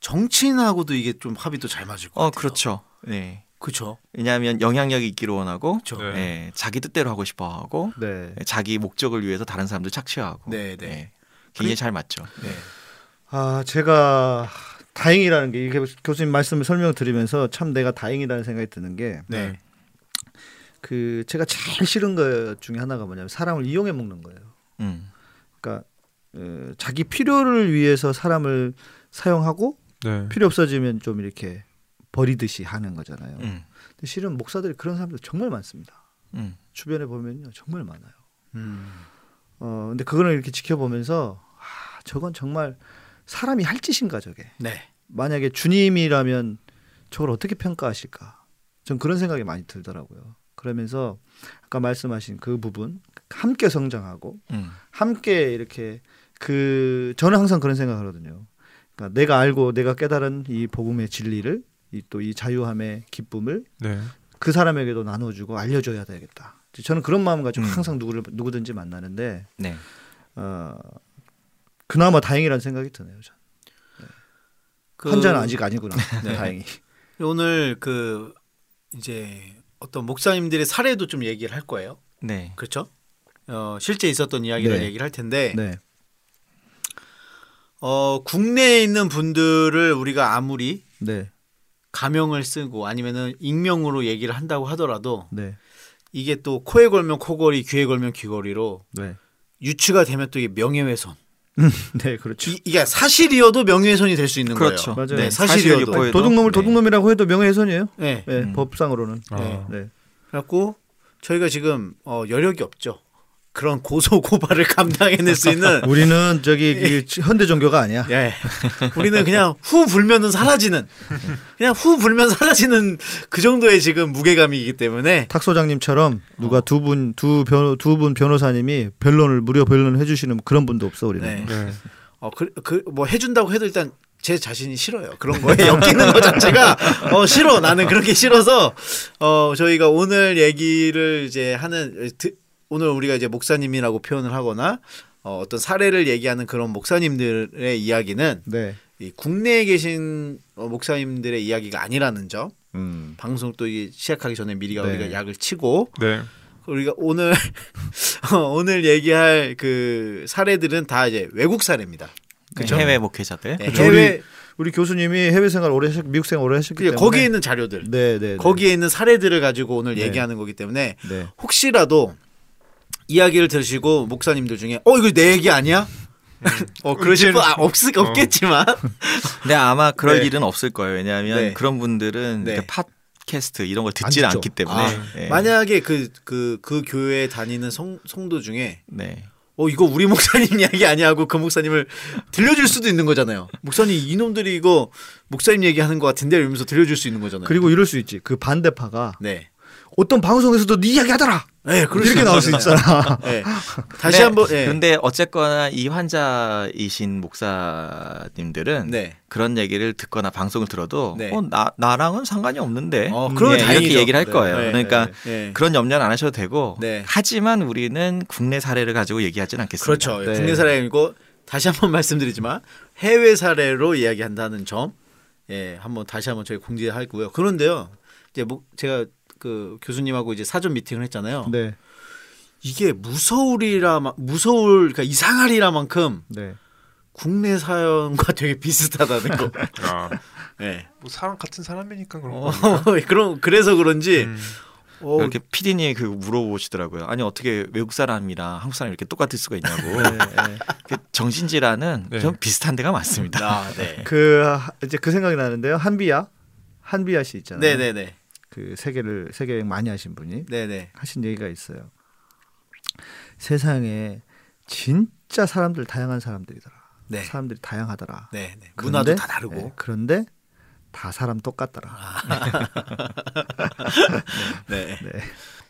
정치인하고도 이게 좀 합이 또 잘 맞을 것 어 같아요. 그렇죠. 네. 그렇죠. 왜냐하면 영향력이 있기를 원하고 그렇죠. 네. 예, 자기 뜻대로 하고 싶어 하고 네. 예, 자기 목적을 위해서 다른 사람들 착취하고 네, 네. 예, 굉장히 잘 맞죠. 네. 아, 제가 다행이라는 게 이게 교수님 말씀을 설명드리면서 참 내가 다행이라는 생각이 드는 게 네. 그 제가 제일 싫은 것 중에 하나가 뭐냐면 사람을 이용해 먹는 거예요. 음. 그러니까 어, 자기 필요를 위해서 사람을 사용하고 네. 필요 없어지면 좀 이렇게 버리듯이 하는 거잖아요. 음. 근데 실은 목사들이 그런 사람들 정말 많습니다. 음. 주변에 보면요 정말 많아요. 음. 어 근데 그거를 이렇게 지켜보면서 아 저건 정말 사람이 할 짓인가 저게. 네. 만약에 주님이라면 저걸 어떻게 평가하실까? 전 그런 생각이 많이 들더라고요. 그러면서 아까 말씀하신 그 부분 함께 성장하고 음. 함께 이렇게 그 저는 항상 그런 생각을 하거든요. 그러니까 내가 알고 내가 깨달은 이 복음의 진리를 이또이 자유함의 기쁨을 네. 그 사람에게도 나눠주고 알려줘야 되겠다. 저는 그런 마음 가지고 음. 항상 누구를 누구든지 만나는데 네. 어, 그나마 다행이라는 생각이 드네요. 저는. 그 환자는 아직 아니구나. 네. 다행히. 오늘 그 이제 어떤 목사님들의 사례도 좀 얘기를 할 거예요. 네. 그렇죠? 어, 실제 있었던 이야기를 네. 얘기를 할 텐데 네. 어, 국내에 있는 분들을 우리가 아무리 네. 가명을 쓰고 아니면은 익명으로 얘기를 한다고 하더라도 네. 이게 또 코에 걸면 코걸이, 귀에 걸면 귀걸이로 네. 유추가 되면 또 이게 명예훼손. 네, 그렇죠. 이, 이게 사실이어도 명예훼손이 될 수 있는 그렇죠. 거예요. 맞아요. 네, 사실이 사실이어도. 보여도- 도둑놈을 네. 도둑놈이라고 해도 명예훼손이에요. 네. 네, 음. 법상으로는. 아. 네. 네. 그래갖고 저희가 지금 어, 여력이 없죠. 그런 고소 고발을 감당해낼 수 있는 우리는 저기 그 현대 종교가 아니야. 예. 우리는 그냥 후 불면은 사라지는 그냥 후 불면 사라지는 그 정도의 지금 무게감이기 때문에 탁 소장님처럼 누가 두 분 두 변 두 분 변호사님이 변론을 무료 변론을 해주시는 그런 분도 없어 우리는. 네. 네. 어그그뭐 해준다고 해도 일단 제 자신이 싫어요. 그런 거에 엮이는 것 자체가 어 싫어. 나는 그런 게 싫어서 어 저희가 오늘 얘기를 이제 하는 드- 오늘 우리가 이제 목사님이라고 표현을 하거나 어, 어떤 사례를 얘기하는 그런 목사님들의 이야기는 네. 이 국내에 계신 어, 목사님들의 이야기가 아니라는 점. 음. 방송 또 시작하기 전에 미리가 네. 우리가 약을 치고 네. 우리가 오늘 어, 오늘 얘기할 그 사례들은 다 이제 외국 사례입니다. 그죠? 해외 목회자들. 네, 그쵸, 해외 우리 교수님이 해외 생활 오래 하셨, 미국 생활 오래 하셨기 때문에 거기에 있는 자료들, 네, 네, 네. 거기에 있는 사례들을 가지고 오늘 네. 얘기하는 거기 때문에 네. 혹시라도 이야기를 들으시고 목사님들 중에 어 이거 내 얘기 아니야? 어 그러실 분 아, 없 없겠지만 근데 아마 그럴 네. 일은 없을 거예요. 왜냐하면 네. 그런 분들은 네. 팟캐스트 이런 걸 듣질 안. 않기 때문에. 아, 예. 만약에 그 그 그 교회에 다니는 성 성도 중에 네. 어 이거 우리 목사님 이야기 아니야 하고 그 목사님을 들려줄 수도 있는 거잖아요. 목사님 이놈들이 이거 목사님 얘기하는 것 같은데 이러면서 들려줄 수 있는 거잖아요. 그리고 이럴 수 있지. 그 반대파가 네. 어떤 방송에서도 네 이야기 하더라. 네, 이렇게 나올 수 있잖아. 네. 다시 네, 한번 네. 근데 어쨌거나 이 환자이신 목사님들은 네. 그런 얘기를 듣거나 방송을 들어도 네. 어, 나 나랑은 상관이 없는데 어, 그러면 예, 다행이죠. 이렇게 얘기를 할 네. 거예요. 네, 그러니까 네, 네. 그런 염려는 안 하셔도 되고 네. 하지만 우리는 국내 사례를 가지고 얘기하지는 않겠습니다. 그렇죠. 네. 국내 사례이고 다시 한번 말씀드리지만 해외 사례로 이야기한다는 점, 예, 한번 다시 한번 저희 공지하고요. 그런데요, 이제 뭐 제가 그 교수님하고 이제 사전 미팅을 했잖아요. 네. 이게 무서울이라 마- 무서울 그러니까 이상하리라만큼 네. 국내 사연과 되게 비슷하다는 거. 아, 예. 뭐 사람 같은 사람이니까 그런 어, 거. 그럼 그래서 그런지 음. 어, 이렇게 PD님이 그 물어보시더라고요. 아니 어떻게 외국 사람이랑 한국 사람이 이렇게 똑같을 수가 있냐고. 네, 네. 그 정신질환은 네. 좀 비슷한 데가 많습니다. 아, 네. 그 하- 이제 그 생각이 나는데요. 한비야, 한비야 씨 있잖아요. 네, 네, 네. 그 세계를 세계 여행 많이 하신 분이 네, 네. 하신 얘기가 있어요. 세상에 진짜 사람들 다양한 사람들이더라. 네. 사람들이 다양하더라. 네, 네. 문화도 그런데- 다 다르고. 네, 그런데 다 사람 똑같더라. 네. 네.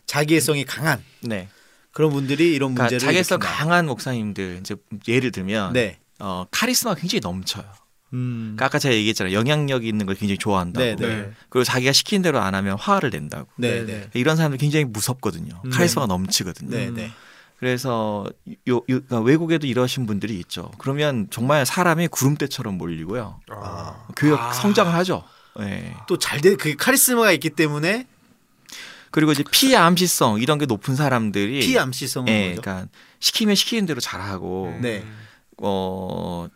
자기애성이 강한 네. 그런 분들이 이런 그러니까 문제를 자기애성 일으킨다. 강한 목사님들 이제 예를 들면 네. 어, 카리스마가 굉장히 넘쳐요. 음. 그러니까 아까 제가 얘기했잖아요. 영향력 있는 걸 굉장히 좋아한다고. 네, 네. 네. 그리고 자기가 시킨 대로 안 하면 화를 낸다고. 네, 네, 네. 이런 사람들 굉장히 무섭거든요. 음. 카리스마가 넘치거든요. 네, 네. 그래서 요, 요 그러니까 외국에도 이러신 분들이 있죠. 그러면 정말 사람이 구름대처럼 몰리고요. 아, 교회 아. 성장을 하죠. 예. 또잘돼 그 카리스마가 있기 때문에 그리고 이제 피암시성 이런 게 높은 사람들이 피암시성은 예, 뭐죠? 그러니까 시키면 시키는 대로 잘하고 네. 어,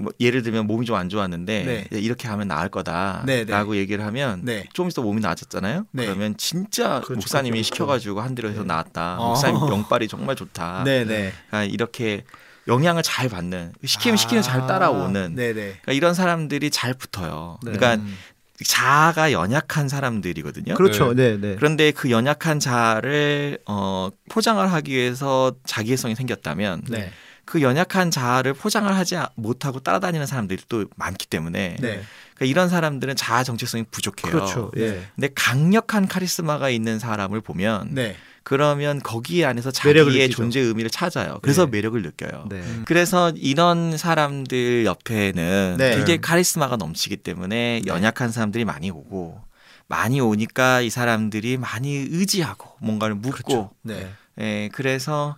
뭐 예를 들면 몸이 좀 안 좋았는데 네. 이렇게 하면 나을 거다라고 네, 네. 얘기를 하면 네. 좀 있어 몸이 나아졌잖아요. 네. 그러면 진짜 그렇죠, 목사님이 그렇죠. 시켜가지고 한 대로 해서 나았다. 어. 목사님 영빨이 정말 좋다. 네, 네. 그러니까 이렇게 영향을 잘 받는 시키면 시키면 잘 따라오는 네, 네. 그러니까 이런 사람들이 잘 붙어요. 네. 그러니까 음. 자아가 연약한 사람들이거든요. 그렇죠. 네, 네. 그런데 그 연약한 자아를 어, 포장을 하기 위해서 자기애성이 생겼다면 네. 그 연약한 자아를 포장을 하지 못하고 따라다니는 사람들이 또 많기 때문에 네. 그러니까 이런 사람들은 자아 정체성이 부족해요. 그렇죠. 예. 근데 강력한 카리스마가 있는 사람을 보면 네. 그러면 거기 안에서 자기의. 존재 의미를 찾아요. 그래서 네. 매력을 느껴요. 네. 음. 그래서 이런 사람들 옆에는 네. 굉장히 카리스마가 넘치기 때문에 연약한 사람들이 많이 오고 많이 오니까 이 사람들이 많이 의지하고 뭔가를 묻고 네. 예, 그래서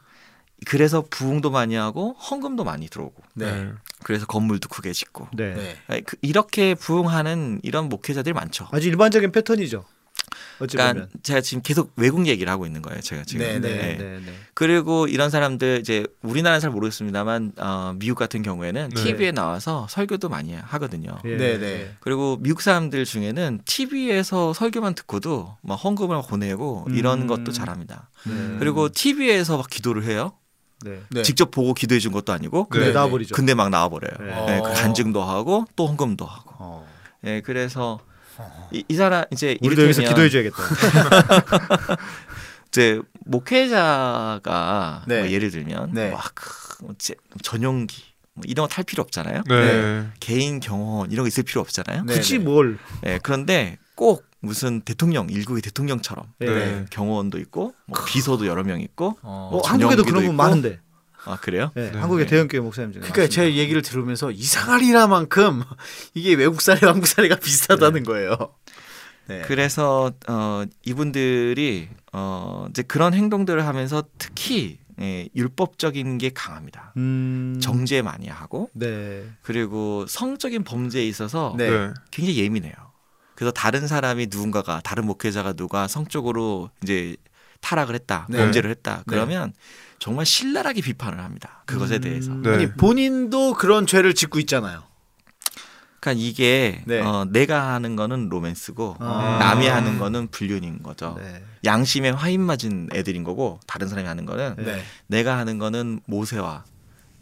그래서 부흥도 많이 하고 헌금도 많이 들어오고 네. 그래서 건물도 크게 짓고 네. 네. 예, 그- 이렇게 부흥하는 이런 목회자들이 많죠. 아주 일반적인 패턴이죠. 그러니까 보면. 제가 지금 계속 외국 얘기를 하고 있는 거예요. 제가 지금. 네, 네, 예. 네, 네. 그리고 이런 사람들 이제 우리나라는 잘 모르겠습니다만 어, 미국 같은 경우에는 네. TV에 나와서 설교도 많이 하거든요. 예. 네, 네. 그리고 미국 사람들 중에는 TV에서 설교만 듣고도 막 헌금을 보내고 이런 음. 것도 잘합니다. 네. 그리고 TV에서 막 기도를 해요. 네. 네. 직접 보고 기도해 준 것도 아니고 근데 네, 나와버리죠. 근데 막 나와버려요. 네. 네, 그 어. 간증도 하고 또 헌금도 하고. 어. 네, 그래서 이, 이 사람 이제 우리도 여기서 이를테면 기도해 줘야겠다. 이제 목회자가 네. 뭐 예를 들면 네. 막 그, 뭐 제- 전용기 뭐 이런 거 탈 필요 없잖아요. 네. 개인 경호원 이런 거 있을 필요 없잖아요. 네. 굳이 뭘? 네, 그런데 꼭 무슨 대통령 일국의 대통령처럼 네. 네. 경호원도 있고 뭐 비서도 여러 명 있고 어. 어, 전용기도 한국에도 그런 분 있고. 많은데. 아 그래요? 네, 네. 한국의 네. 대형교회 목사님 중에. 그러니까 많습니다. 제 얘기를 들으면서 이상하리라만큼 이게 외국 사례와 한국 사례가 비슷하다는 거예요. 네. 그래서 어 이분들이 어 이제 그런 행동들을 하면서 특히 예, 율법적인 게 강합니다. 음. 정죄 많이 하고 네. 그리고 성적인 범죄에 있어서 네. 네. 굉장히 예민해요. 그래서 다른 사람이 누군가가 다른 목회자가 누가 성적으로 이제 타락을 했다, 네. 범죄를 했다. 그러면 정말 신랄하게 비판을 합니다. 그것에 음. 대해서. 네. 아니 본인도 그런 죄를 짓고 있잖아요. 그러니까 이게 네. 어, 내가 하는 거는 로맨스고 아. 남이 하는 거는 불륜인 거죠. 네. 양심에 화인 맞은 애들인 거고 다른 사람이 하는 거는 네. 내가 하는 거는 모세와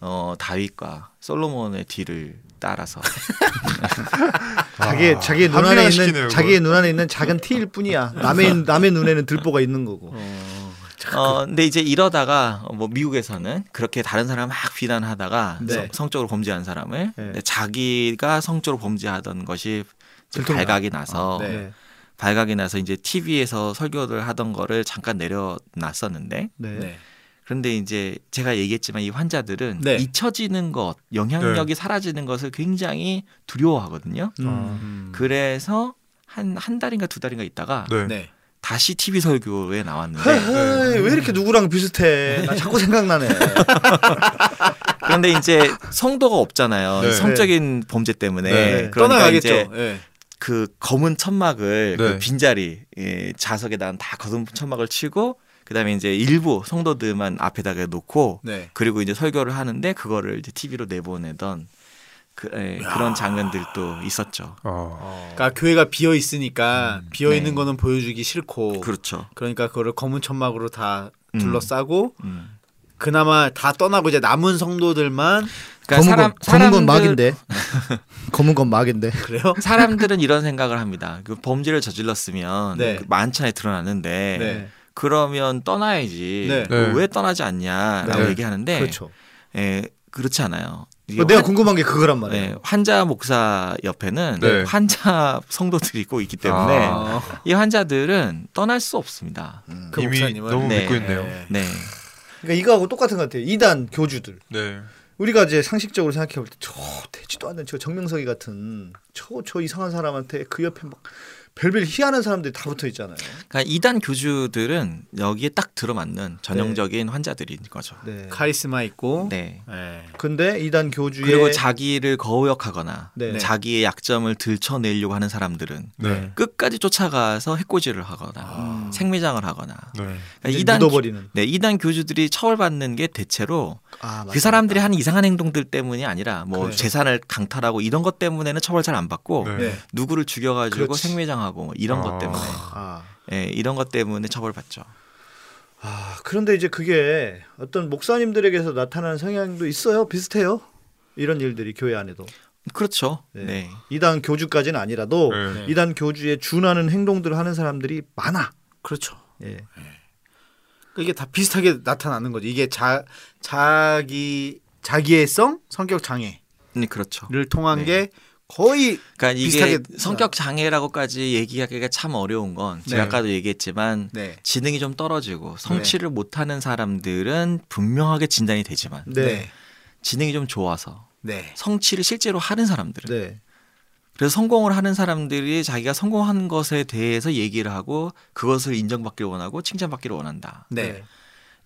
어, 다윗과 솔로몬의 뒤를 따라서 자기 아, 자기 눈 안에 있는 그걸. 자기의 눈 안에 있는 작은 티일 뿐이야. 남의 남의 눈에는 들보가 있는 거고. 어, 어 근데 이제 이러다가 뭐 미국에서는 그렇게 다른 사람 막 비난하다가 네. 성- 성적으로 범죄한 사람을 네. 근데 자기가 성적으로 범죄하던 것이 들통나. 발각이 나서 네. 네. 발각이 나서 이제 TV에서 설교를 하던 거를 잠깐 내려놨었는데 네. 네. 그런데 이제 제가 얘기했지만 이 환자들은 네. 잊혀지는 것, 영향력이 사라지는 것을 굉장히 두려워하거든요. 음. 음. 그래서 한 한 달인가 두 달인가 있다가 네. 네. 다시 TV 설교에 나왔는데 헤헤, 왜 이렇게 누구랑 비슷해? 나 자꾸 생각나네. 그런데 이제 성도가 없잖아요. 네. 성적인 범죄 때문에 네. 그러니까 떠나가겠죠. 이제 예. 그 검은 천막을 네. 그 빈자리 예, 자석에다 다 검은 천막을 치고 그다음에 이제 일부 성도들만 앞에다가 놓고 네. 그리고 이제 설교를 하는데 그거를 이제 TV로 내보내던 그, 예, 그런 장면들도 있었죠. 어. 그러니까 교회가 비어 있으니까 비어 있는 네. 거는 보여주기 싫고 그렇죠. 그러니까 그거를 검은 천막으로 다 음. 둘러싸고 음. 그나마 다 떠나고 이제 남은 성도들만 그러니까 검은 건 검은 건 사람들- 막인데. 검은 건 막인데. 그래요? 사람들은 이런 생각을 합니다. 그 범죄를 저질렀으면 네. 그 만천에 드러나는데 네. 그러면 떠나야지. 네. 뭐 네. 왜 떠나지 않냐라고 네. 얘기하는데 그렇죠. 예, 그렇지 않아요. 뭐 내가 환- 궁금한 게 그거란 말이에요. 예, 환자 목사 옆에는 네. 환자 성도들이 꼭 있기 때문에 아. 어, 이 환자들은 떠날 수 없습니다. 그 이미 목사님은 너무 네. 믿고 있네요. 네. 네. 그러니까 이거하고 똑같은 것 같아요. 이단 교주들. 네. 우리가 이제 상식적으로 생각해 볼 때 저 되지도 않는 저 정명석이 같은 저저 이상한 사람한테 그 옆에 막 별별 희한한 사람들이 다 붙어 있잖아요. 그러니까 이단 교주들은 여기에 딱 들어맞는 전형적인 환자들인 거죠. 네. 카리스마 있고 네. 네. 근데 이단 교주의 그리고 자기를 거역하거나 네. 자기의 약점을 들춰내려고 하는 사람들은 네. 끝까지 쫓아가서 해코지를 하거나 음. 생매장을 하거나 네. 그러니까 이단 묻어버리는. 네, 이단 교주들이 처벌받는 게 대체로 아, 그 사람들이 하는 이상한 행동들 때문이 아니라 뭐 그렇죠. 재산을 강탈하고 이런 것 때문에는 처벌 잘 안 받고 네. 네. 누구를 죽여가지고 그렇지. 생매장 하고 뭐 이런 아. 것 때문에 아. 예, 이런 것 때문에 처벌받죠. 아, 그런데 이제 그게 어떤 목사님들에게서 나타나는 성향도 있어요. 비슷해요. 이런 일들이 교회 안에도. 그렇죠. 네. 네. 이단 교주까지는 아니라도 네. 이단 교주에 준하는 행동들을 하는 사람들이 많아. 그렇죠. 예. 그러니까 이게 다 비슷하게 나타나는 거죠. 이게 자 자기 자기애성 성격 장애를 네, 그렇죠. 통한 네. 게 거의 그러니까 이게 비슷하게 성격 장애라고까지 얘기하기가 참 어려운 건 제가 네. 아까도 얘기했지만 네. 지능이 좀 떨어지고 성취를 못하는 사람들은 분명하게 진단이 되지만 네. 지능이 좀 좋아서 네. 성취를 실제로 하는 사람들은 네. 그래서 성공을 하는 사람들이 자기가 성공한 것에 대해서 얘기를 하고 그것을 인정받기를 원하고 칭찬받기를 원한다.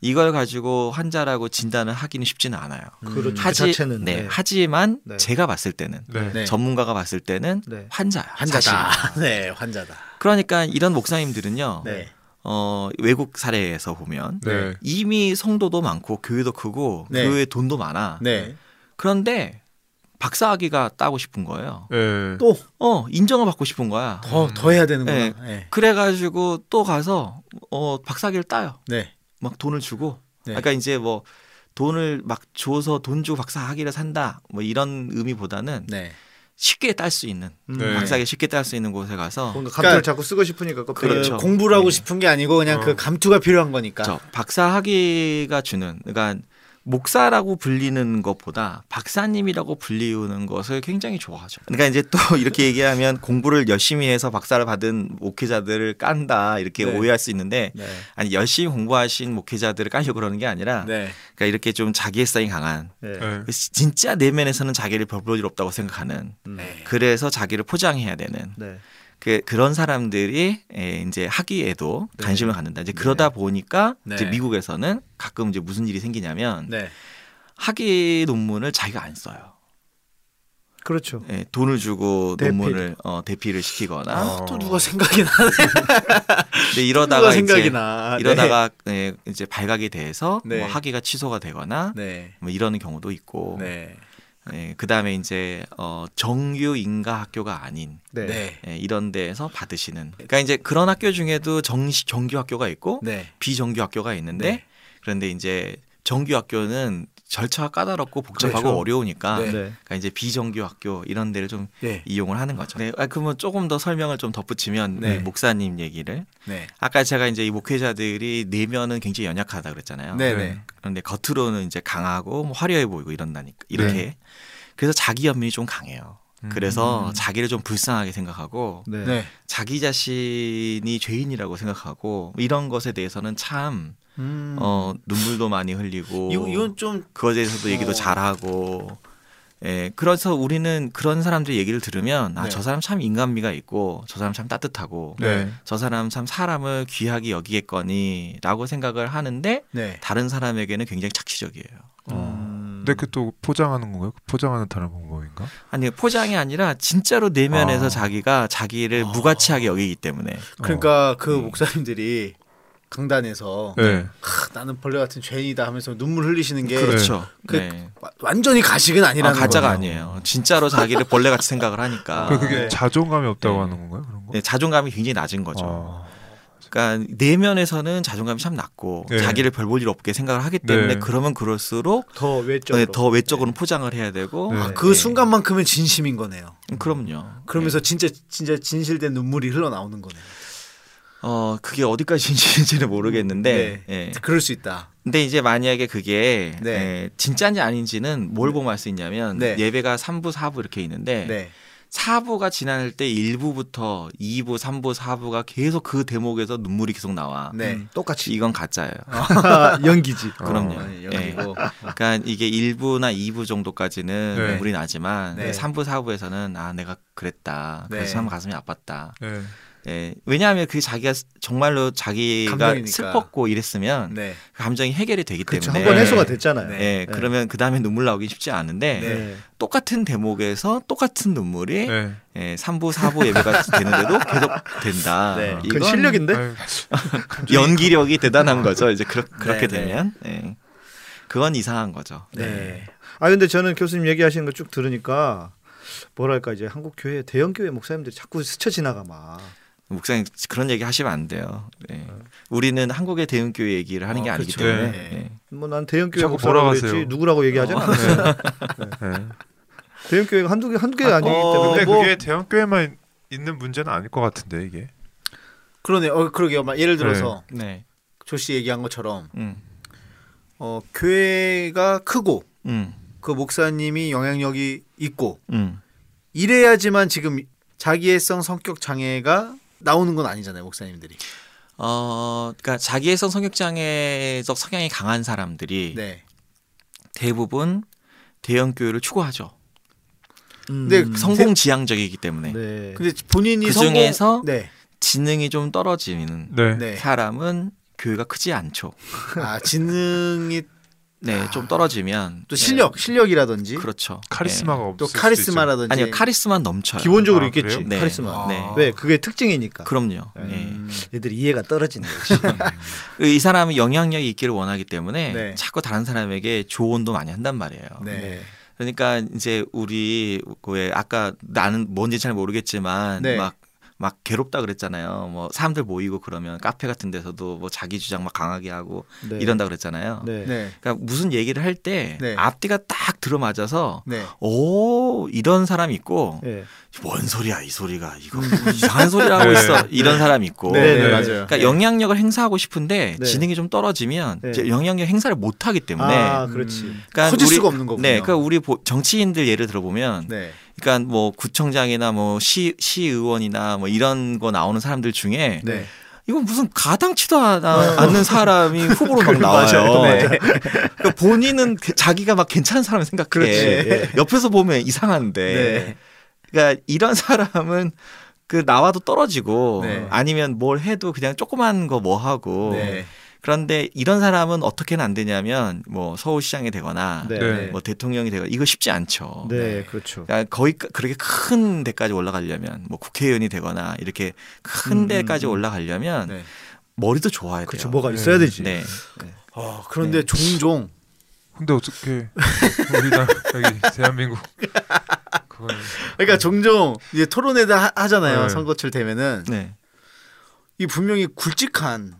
네. 이걸 가지고 환자라고 진단을 하기는 쉽지는 않아요. 그렇죠. 그 하지, 자체는 네, 네. 하지만 네. 제가 봤을 때는 네. 네. 전문가가 봤을 때는 네. 환자야. 환자다. 네, 환자다. 그러니까 이런 목사님들은요. 네. 어, 외국 사례에서 보면 네. 이미 성도도 많고 교회도 크고 네. 교회에 돈도 많아. 네. 그런데 박사학위가 따고 싶은 거예요. 네. 또 어, 인정을 받고 싶은 거야. 더 더 해야 되는구나. 네. 네. 그래가지고 또 가서 어, 박사학위를 따요. 네. 막 돈을 주고. 네. 그러니까 이제 뭐 돈을 막 줘서 돈 주고 박사 학위를 산다. 뭐 이런 의미보다는 네. 쉽게 딸 수 있는 네. 박사학위 쉽게 딸 수 있는 곳에 가서 뭔가 감투를 그러니까 자꾸 쓰고 싶으니까 그 그렇죠. 그 공부를 하고 네. 싶은 게 아니고 그냥 어. 그 감투가 필요한 거니까. 저 박사학위가 주는 그러니까 목사라고 불리는 것보다 박사님이라고 불리우는 것을 굉장히 좋아하죠. 그러니까 이제 또 이렇게 얘기하면 공부를 열심히 해서 박사를 받은 목회자들을 깐다 이렇게 네. 오해할 수 있는데 네. 아니 열심히 공부하신 목회자들을 까려고 그러는 게 아니라 네. 그러니까 이렇게 좀 자기애성이 강한 네. 네. 진짜 내면에서는 자기를 별볼 일 없다고 생각하는 네. 그래서 자기를 포장해야 되는 네. 그 그런 사람들이 에, 이제 학위에도 네. 관심을 갖는다. 이제 그러다 보니까 네. 이제 미국에서는 가끔 이제 무슨 일이 생기냐면 네. 학위 논문을 자기가 안 써요. 그렇죠. 예, 돈을 주고 대필. 논문을 어, 대피를 시키거나. 아, 또 누가 생각이 나네. 근데 이러다가 누가 생각이 이제 나. 이러다가 예, 이제 발각이 돼서 네. 뭐 학위가 취소가 되거나 네. 뭐 이러는 경우도 있고. 네. 예, 그다음에 이제 어, 정규 인가 학교가 아닌 네. 네. 예, 이런 데에서 받으시는. 그러니까 이제 그런 학교 중에도 정식 정규 학교가 있고 네. 비정규 학교가 있는데 네. 그런데 이제 정규 학교는 절차가 까다롭고 복잡하고 그렇죠. 어려우니까 네. 네. 그러니까 이제 비정규 학교 이런 데를 좀 네. 이용을 하는 거죠. 네, 아, 그러면 조금 더 설명을 좀 덧붙이면 네. 이 목사님 얘기를 네. 아까 제가 이제 이 목회자들이 내면은 굉장히 연약하다 그랬잖아요. 네. 네. 네. 그런데 겉으로는 이제 강하고 뭐 화려해 보이고 이런다니까 이렇게 네. 그래서 자기 연민이 좀 강해요. 그래서 음. 자기를 좀 불쌍하게 생각하고 네. 네. 자기 자신이 죄인이라고 생각하고 이런 것에 대해서는 참 음. 어, 눈물도 많이 흘리고 이건 좀 그거에 대해서도 얘기도 어. 잘하고 예 그래서 우리는 그런 사람들 얘기를 들으면 아 네. 저 사람 참 인간미가 있고 저 사람 참 따뜻하고 네. 저 사람 참 사람을 귀하게 여기겠거니라고 생각을 하는데 네. 다른 사람에게는 굉장히 착취적이에요. 음. 근데 그 또 포장하는 건가요? 포장하는 다른 방법인가? 아니 포장이 아니라 진짜로 내면에서 아. 자기가 자기를 아. 무가치하게 여기기 때문에 그러니까 그 음. 목사님들이 강단에서 네. 하, 나는 벌레 같은 죄인이다 하면서 눈물 흘리시는 게 그렇죠. 그- 네. 와- 완전히 가식은 아, 아니라는 가짜가 거예요. 아니에요. 진짜로 자기를 벌레 같이 생각을 하니까 그 그게 네. 자존감이 없다고 네. 하는 건가요? 그런 거? 네, 자존감이 굉장히 낮은 거죠. 아. 그러니까 내면에서는 자존감이 참 낮고 네. 자기를 별 볼 일 없게 생각을 하기 때문에 네. 그러면 그럴수록 더 외적으로. 네, 더 외적으로는 포장을 해야 되고 네. 아, 그 순간만큼은 진심인 거네요. 음, 그럼요. 그러면서 진짜 진짜 진실된 눈물이 흘러나오는 거네요. 어 그게 어디까지 진실인지는 모르겠는데 예. 그럴 수 있다. 근데 이제 만약에 그게 네. 예, 진짜인지 아닌지는 뭘 보면 알 수 있냐면 네. 예배가 3부, 4부 이렇게 있는데 네. 4부가 지날 때 1부부터 2부, 3부, 4부가 계속 그 대목에서 눈물이 계속 나와. 네. 음, 똑같이 이건 가짜예요. 연기지. 그럼요. 어, 예. 연기고. 그러니까 이게 1부나 2부 정도까지는 네. 눈물이 나지만 네. 3부, 4부에서는 아 내가 그랬다. 네. 그래서 참 가슴이 아팠다. 네. 예. 왜냐하면 그 자기가 정말로 자기가 감정이니까. 슬펐고 이랬으면 네. 그 감정이 해결이 되기 그렇죠. 때문에 한번 네. 해소가 됐잖아요. 네. 예, 그러면 그 다음에 눈물 나오기 쉽지 않은데 네. 똑같은 대목에서 똑같은 눈물이 네. 예, 3부, 4부 예배가 되는데도 계속 된다. 네. 이건 실력인데. 연기력이 대단한 거죠. 이제 그렇, 그렇게 네, 네. 되면 예. 그건 이상한 거죠. 네. 아 근데 저는 교수님 얘기하시는 거 쭉 들으니까 뭐랄까 이제 한국 교회 대형 교회 목사님들이 자꾸 스쳐 지나가 막. 목사님 그런 얘기 하시면 안 돼요. 예. 우리는 한국의 대응교회 얘기를 하는 게 어, 아니기 그렇죠. 때문에 네. 예. 뭐난 대형 교회 자꾸 목사라고. 그랬지 누구라고 얘기하지 어. 않았어요. 네. 대형 교회가 한두 개 한두 개가 아니기 어, 때문에 근데 뭐- 그게 대형 교회만 있는 문제는 아닐 것 같은데 이게. 그러네. 어 그러게요. 막 예를 들어서 네. 조씨 얘기한 것처럼 음. 어 교회가 크고 음. 그 목사님이 영향력이 있고 음. 이래야지만 지금 자기애성 성격 장애가 나오는 건 아니잖아요, 목사님들이. 어, 그러니까 자기애성 성격 장애적 성향이 강한 사람들이 네. 대부분 대형 교회를 추구하죠. 음, 근데 성공 지향적이기 때문에 네. 근데 본인이 그 중에서 네. 지능이 좀 떨어지는 네. 네. 사람은 교회가 크지 않죠. 아, 지능이 네, 좀 떨어지면 또 실력, 실력이라든지 네, 그렇죠. 카리스마가 또 없을 수도 카리스마라든지 네. 아니요, 카리스마 넘쳐요. 기본적으로 아, 있겠지? 네. 카리스마. 아. 네. 왜 그게 특징이니까. 그럼요. 음. 얘들이 이해가 떨어지는 거지. 예. 이 사람은 영향력이 있기를 원하기 때문에 네. 자꾸 다른 사람에게 조언도 많이 한단 말이에요. 네. 그러니까 이제 우리 왜 아까 나는 뭔지 잘 모르겠지만 네. 막 막 괴롭다 그랬잖아요. 뭐 사람들 모이고 그러면 카페 같은 데서도 뭐 자기 주장 막 강하게 하고 네. 이런다 그랬잖아요. 네. 네. 그러니까 무슨 얘기를 할때 네. 앞뒤가 딱 들어맞아서 네. 오 이런 사람 있고 네. 뭔 소리야 이 소리가 이거 뭐 이상한 소리를 하고 네. 있어 이런 사람이 있고 네, 네, 네. 맞아요. 그러니까 영향력을 행사하고 싶은데 네. 지능이 좀 떨어지면 네. 영향력 행사를 못 하기 때문에 아, 그렇지. 음, 그러니까 커질 우리- 수가 없는 거군요. 네, 그러니까 우리 보- 정치인들 예를 들어보면 네. 그러니까 뭐 구청장이나 뭐 시 시의원이나 뭐 이런 거 나오는 사람들 중에 네. 이건 무슨 가당치도 않아- 않는 사람이 후보로 막 나와요. 네. 그러니까 본인은 그- 자기가 막 괜찮은 사람 생각해. 그렇지. 예. 옆에서 보면 이상한데. 네. 그러니까 이런 사람은 그 나와도 떨어지고 네. 아니면 뭘 해도 그냥 조그만 거 뭐 하고 네. 그런데 이런 사람은 어떻게는 안 되냐면 뭐 서울시장이 되거나 네. 네. 뭐 대통령이 되거나 이거 쉽지 않죠. 네, 그렇죠. 그러니까 거의 그렇게 큰 데까지 올라가려면 뭐 국회의원이 되거나 이렇게 큰 음, 데까지 음, 음. 올라가려면 네. 머리도 좋아야 돼요. 그렇죠. 뭐가 있어야 되지. 네. 아, 그런데 종종 근데 어떻게 우리나라 여기 대한민국 그걸 그러니까 종종 이제 토론회다 하- 하잖아요. 네. 선거철 되면은 네. 이 분명히 굵직한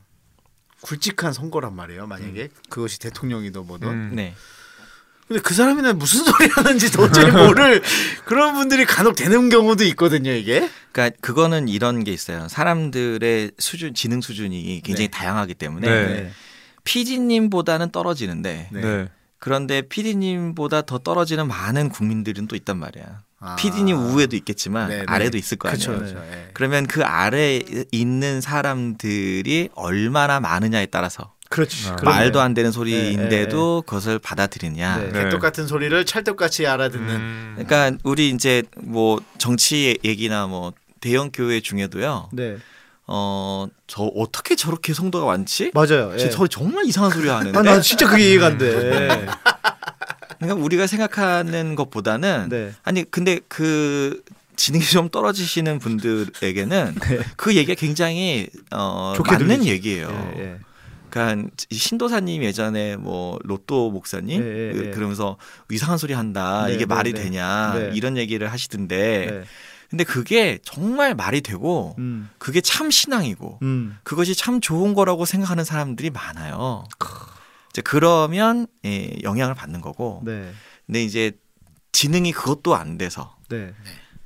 굵직한 선거란 말이에요. 만약에 그것이 대통령이든 뭐든. 음. 네. 근데 그 사람이나 무슨 소리 하는지 도저히 모를 그런 분들이 간혹 되는 경우도 있거든요. 이게. 그러니까 그거는 이런 게 있어요. 사람들의 수준 지능 수준이 굉장히 네. 다양하기 때문에 네. PD님보다는 떨어지는데 네. 네. 그런데 PD님보다 더 떨어지는 많은 국민들은 또 있단 말이야. 아. PD님 우에도 있겠지만 네, 네. 아래도 있을 거 아니에요. 그렇죠. 그렇죠. 예. 그러면 그 아래에 있는 사람들이 얼마나 많으냐에 따라서 그렇지. 아. 말도 안 되는 네, 소리인데도 그것을 받아들이냐. 네. 네. 개떡 같은 소리를 찰떡같이 알아듣는. 음. 그러니까 우리 이제 뭐 정치 얘기나 뭐 대형 교회 중에도요. 네. 어, 저 어떻게 저렇게 성도가 많지? 맞아요. 예. 저 정말 이상한 소리 하는데. 아, 나 진짜 그게 이해가 안 돼. 그러니까 우리가 생각하는 것보다는 네. 아니 근데 그 지능이 좀 떨어지시는 분들에게는 네. 그 얘기가 굉장히 어 맞는 들리지. 얘기예요. 예, 예. 그러니까 이 신도사님 예전에 뭐 로또 목사님 예, 예, 그- 예. 그러면서 이상한 소리 한다 네, 이게 네, 말이 네. 되냐 네. 이런 얘기를 하시던데 네. 근데 그게 정말 말이 되고 음. 그게 참 신앙이고 음. 그것이 참 좋은 거라고 생각하는 사람들이 많아요. 이제 그러면 예, 영향을 받는 거고 네. 근데 이제 지능이 그것도 안 돼서 네.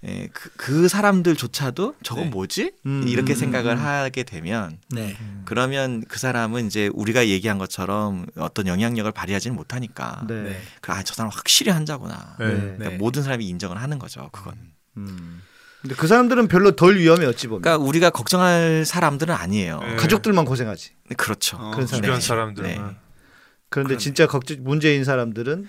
예, 그, 그 사람들조차도 저건 네. 뭐지? 음, 이렇게 음, 생각을 음. 하게 되면 네. 그러면 그 사람은 이제 우리가 얘기한 것처럼 어떤 영향력을 발휘하지는 못하니까 네. 네. 그, 아, 저 사람 확실히 한자구나. 네. 네. 그러니까 네. 모든 사람이 인정을 하는 거죠. 그건. 음. 근데 그 사람들은 별로 덜 위험해 어찌 보면. 그러니까 우리가 걱정할 사람들은 아니에요. 네. 가족들만 고생하지. 네, 그렇죠. 어, 그런 사람. 주변 네. 사람들은 네. 그런데 그런- 진짜 걱정 문제인 사람들은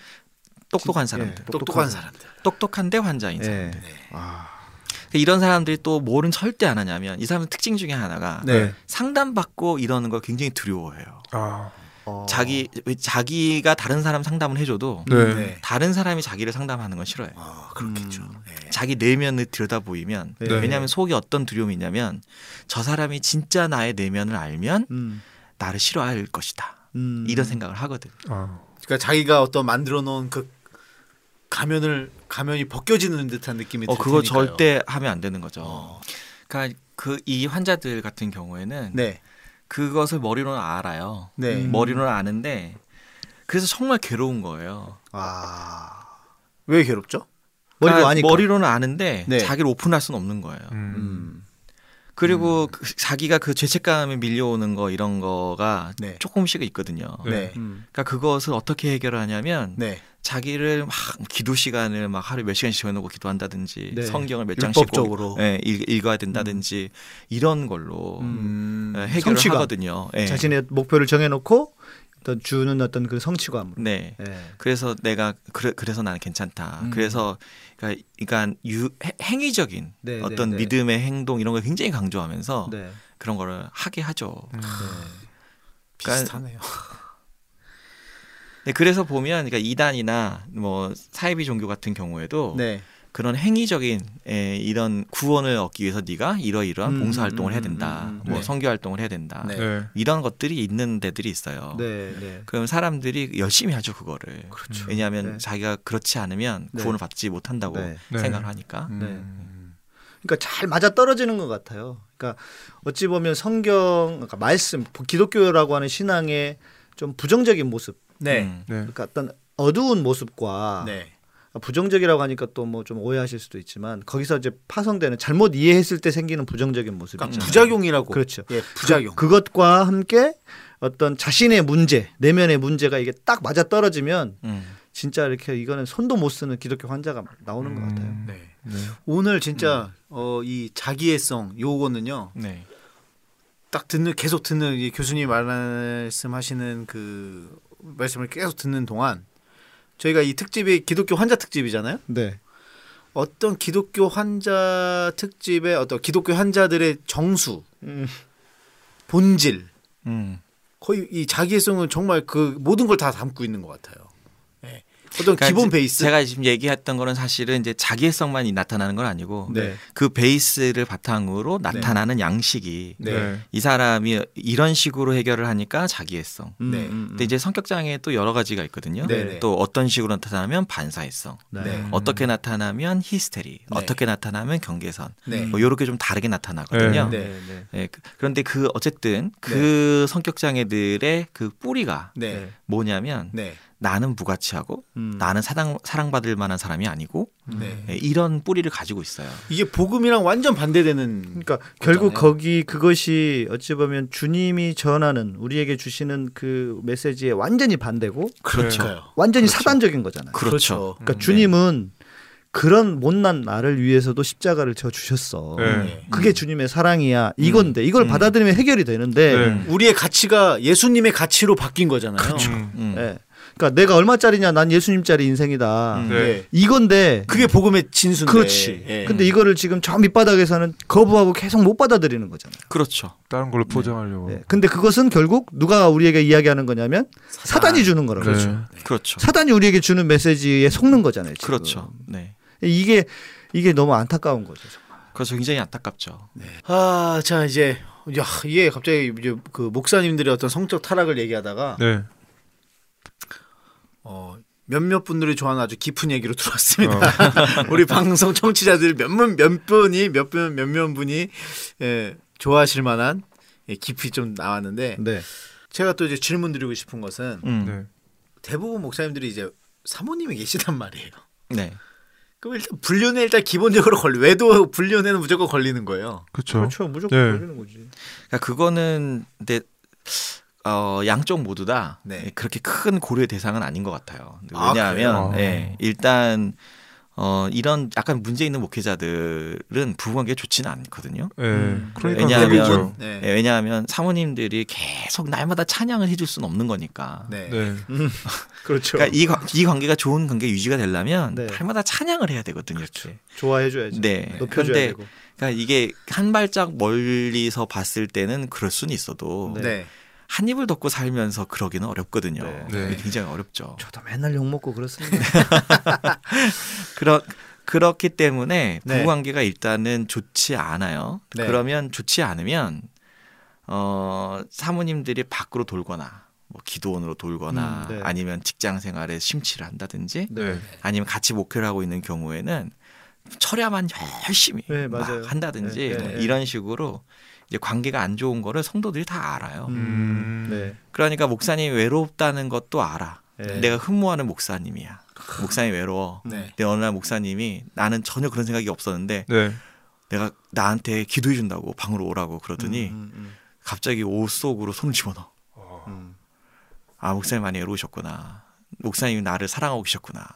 똑똑한 예, 사람들. 똑똑한 사람들. 똑똑한데 환자인 예. 사람들. 아. 그러니까 이런 사람들이 또 뭐는 절대 안 하냐면 이 사람의 특징 중에 하나가 네. 상담받고 이러는 걸 굉장히 두려워해요. 아, 어. 자기 왜 자기가 다른 사람 상담을 해줘도 네. 네. 다른 사람이 자기를 상담하는 건 싫어요. 아, 그렇겠죠. 음. 네. 자기 내면을 들여다 보이면 네. 왜냐하면 속에 어떤 두려움이 있냐면 저 사람이 진짜 나의 내면을 알면 음. 나를 싫어할 것이다. 음. 이런 생각을 하거든. 아, 그러니까 자기가 어떤 만들어 놓은 그 가면을 가면이 벗겨지는 듯한 느낌이 어 들 그거 테니까요. 절대 하면 안 되는 거죠. 어. 그러니까 그 이 환자들 같은 경우에는 네. 그것을 머리로는 알아요. 네. 음. 머리로는 아는데 그래서 정말 괴로운 거예요. 아. 왜 괴롭죠? 머리로 그러니까 아니까. 머리로는 아는데 네. 자기를 오픈할 수는 없는 거예요. 음. 음. 그리고 그 자기가 그 죄책감에 밀려오는 거 이런 거가 네. 조금씩 있거든요. 네. 네. 음. 그러니까 그것을 어떻게 해결하냐면 네. 자기를 막 기도 시간을 막 하루에 몇 시간씩 정해놓고 기도한다든지 네. 성경을 몇 장씩 예, 읽, 읽어야 된다든지 이런 걸로 음. 예, 해결을 성취감. 하거든요. 예. 자신의 목표를 정해놓고 어떤 주는 어떤 그 성취감. 네. 예. 그래서 내가 그래, 그래서 나는 괜찮다. 음. 그래서 그러니까, 그러니까 유, 해- 행위적인 네, 어떤 네, 네. 믿음의 행동 이런 걸 굉장히 강조하면서 네. 그런 거를 하게 하죠. 음. 비슷하네요. 네, 그래서 보면 그러니까 이단이나 뭐 사이비 종교 같은 경우에도 네. 그런 행위적인 에, 이런 구원을 얻기 위해서 네가 이러이러한 음, 봉사 활동을 음, 해야 음, 된다. 음, 음. 뭐 네. 선교 활동을 해야 된다. 네. 네. 이런 것들이 있는 데들이 있어요. 네. 네. 그럼 사람들이 열심히 하죠 그거를. 그렇죠. 왜냐하면 네. 자기가 그렇지 않으면 네. 구원을 받지 못한다고. 생각을 하니까. 음. 그러니까 잘 맞아 떨어지는 것 같아요. 그러니까 어찌 보면 성경, 그러니까 말씀, 기독교라고 하는 신앙의 좀 부정적인 모습, 네. 음. 네. 그러니까 어떤 어두운 모습과 네. 부정적이라고 하니까 또 뭐 좀 오해하실 수도 있지만 거기서 이제 파송되는 잘못 이해했을 때 생기는 부정적인 모습 그러니까 있잖아요. 부작용이라고. 그렇죠. 예, 부작용. 그, 것과 함께 어떤 자신의 문제, 내면의 문제가 이게 딱 맞아 떨어지면 음. 진짜 이렇게 이거는 손도 못 쓰는 기독교 환자가 나오는 것 같아요. 음. 네. 네. 오늘 진짜 어, 이 자기애성 요거는요. 네. 딱 듣는 계속 듣는 이 교수님 말씀하시는 그 말씀을 계속 듣는 동안 저희가 이 특집이 기독교 환자 특집이잖아요. 네. 어떤 기독교 환자 특집의 어떤 기독교 환자들의 정수, 음. 본질, 음. 거의 이 자기애성은 정말 그 모든 걸 다 담고 있는 것 같아요. 예. 어떤 그러니까 기본 베이스. 제가 지금 얘기했던 거는 사실은 이제 자기애성만이 나타나는 건 아니고 네. 그 베이스를 바탕으로 나타나는 양식이 네. 이 사람이 이런 식으로 해결을 하니까 자기애성. 음, 네. 음, 음. 근데 이제 성격 장애 또 여러 가지가 있거든요. 네, 네. 또 어떤 식으로 나타나면 반사회성, 네. 어떻게 나타나면 히스테리, 어떻게 나타나면 경계선, 네. 뭐 이렇게 좀 다르게 나타나거든요. 네. 네, 네. 네, 그- 그런데 그 어쨌든 그 성격 장애들의 그 뿌리가 네. 뭐냐면 네. 나는 무가치하고 음. 나는 사랑 사랑받을 만한 사람이 아니고 네. 네, 이런 뿌리를 가지고 있어요. 이게 복음이랑 완전 반대되는 그러니까 결국 거잖아요. 거기 그것이 어찌 보면 주님이 전하는 우리에게 주시는 그 메시지에 완전히 반대고 그렇죠. 완전히 그렇죠. 사단적인 거잖아요. 그렇죠. 그러니까 주님은 그런 못난 나를 위해서도 십자가를 져 주셨어. 네. 그게 주님의 사랑이야. 이건데 이걸 음. 받아들이면 해결이 되는데 네. 우리의 가치가 예수님의 가치로 바뀐 거잖아요. 음. 음. 예. 그러니까 내가 얼마짜리냐 난 예수님짜리 인생이다. 음, 네. 네. 이건데 그게 복음의 진수인데. 그렇지. 예. 근데 이거를 지금 저 밑바닥에서는 거부하고 계속 못 받아들이는 거잖아요. 그렇죠. 다른 걸로 포장하려고. 네. 근데 그것은 결국 누가 우리에게 이야기하는 거냐면 사단 이 주는 거라고. 네. 그렇죠. 그렇죠. 사단이 우리에게 주는 메시지에 속는 거잖아요. 지금. 그렇죠. 네. 이게 이게 너무 안타까운 거죠. 정말. 그래서 굉장히 안타깝죠. 아, 자 이제 야 이게 갑자기 이제 그 목사님들의 어떤 성적 타락을 얘기하다가 네. 어, 몇몇 분들이 좋아하는 아주 깊은 얘기로 들어왔습니다. 우리 방송 청취자들 몇몇 몇 분이 몇몇 몇몇 분이 예, 좋아하실 만한 예, 깊이 좀 나왔는데 네. 제가 또 이제 질문 드리고 싶은 것은 음. 네. 대부분 목사님들이 이제 사모님이 계시단 말이에요. 네. 그럼 일단 불륜에 일단 기본적으로 걸리 외도 불륜에는 무조건 걸리는 거예요. 그렇죠. 그렇죠. 무조건 네. 걸리는 거지. 그러니까 그거는 근데 어, 양쪽 모두 다 네. 그렇게 큰 고려의 대상은 아닌 것 같아요. 아, 왜냐하면 그래요? 예, 일단 어, 이런 약간 문제 있는 목회자들은 부부관계 좋지는 않거든요. 네. 음. 그러니까 왜냐하면. 네. 예, 왜냐하면 사모님들이 계속 날마다 찬양을 해줄 수는 없는 거니까. 네. 네. 그렇죠. 그러니까 이, 관- 이 관계가 좋은 관계 유지가 되려면 네. 날마다 찬양을 해야 되거든요. 이렇게. 좋아해 줘야지. 네. 높여줘야 그런데 되고. 그러니까 이게 한 발짝 멀리서 봤을 때는 그럴 수는 있어도 네. 한 입을 덮고 살면서 그러기는 어렵거든요. 네. 네. 굉장히 어렵죠. 저도 맨날 욕 먹고 그렇습니다. 그러, 그렇기 때문에 네. 부부 관계가 일단은 좋지 않아요. 네. 그러면 좋지 않으면 어 사모님들이 밖으로 돌거나 뭐 기도원으로 돌거나 음, 네. 아니면 직장 생활에 심취를 한다든지 네. 아니면 같이 목회를 하고 있는 경우에는 철야만 열심히 네, 막. 한다든지 네, 네, 뭐 네. 이런 식으로 이제 관계가 안 좋은 거를 성도들이 다 알아요. 음. 네. 그러니까 목사님이 외롭다는 것도 알아. 네. 내가 흠모하는 목사님이야. 목사님 외로워. 네. 근데 어느 날 목사님이 나는 전혀 그런 생각이 없었는데 네. 내가 나한테 기도해 준다고 방으로 오라고 그러더니 음, 음, 갑자기 옷 속으로 손을 집어넣어. 음. 아 목사님 많이 외로우셨구나. 목사님이 나를 사랑하고 계셨구나.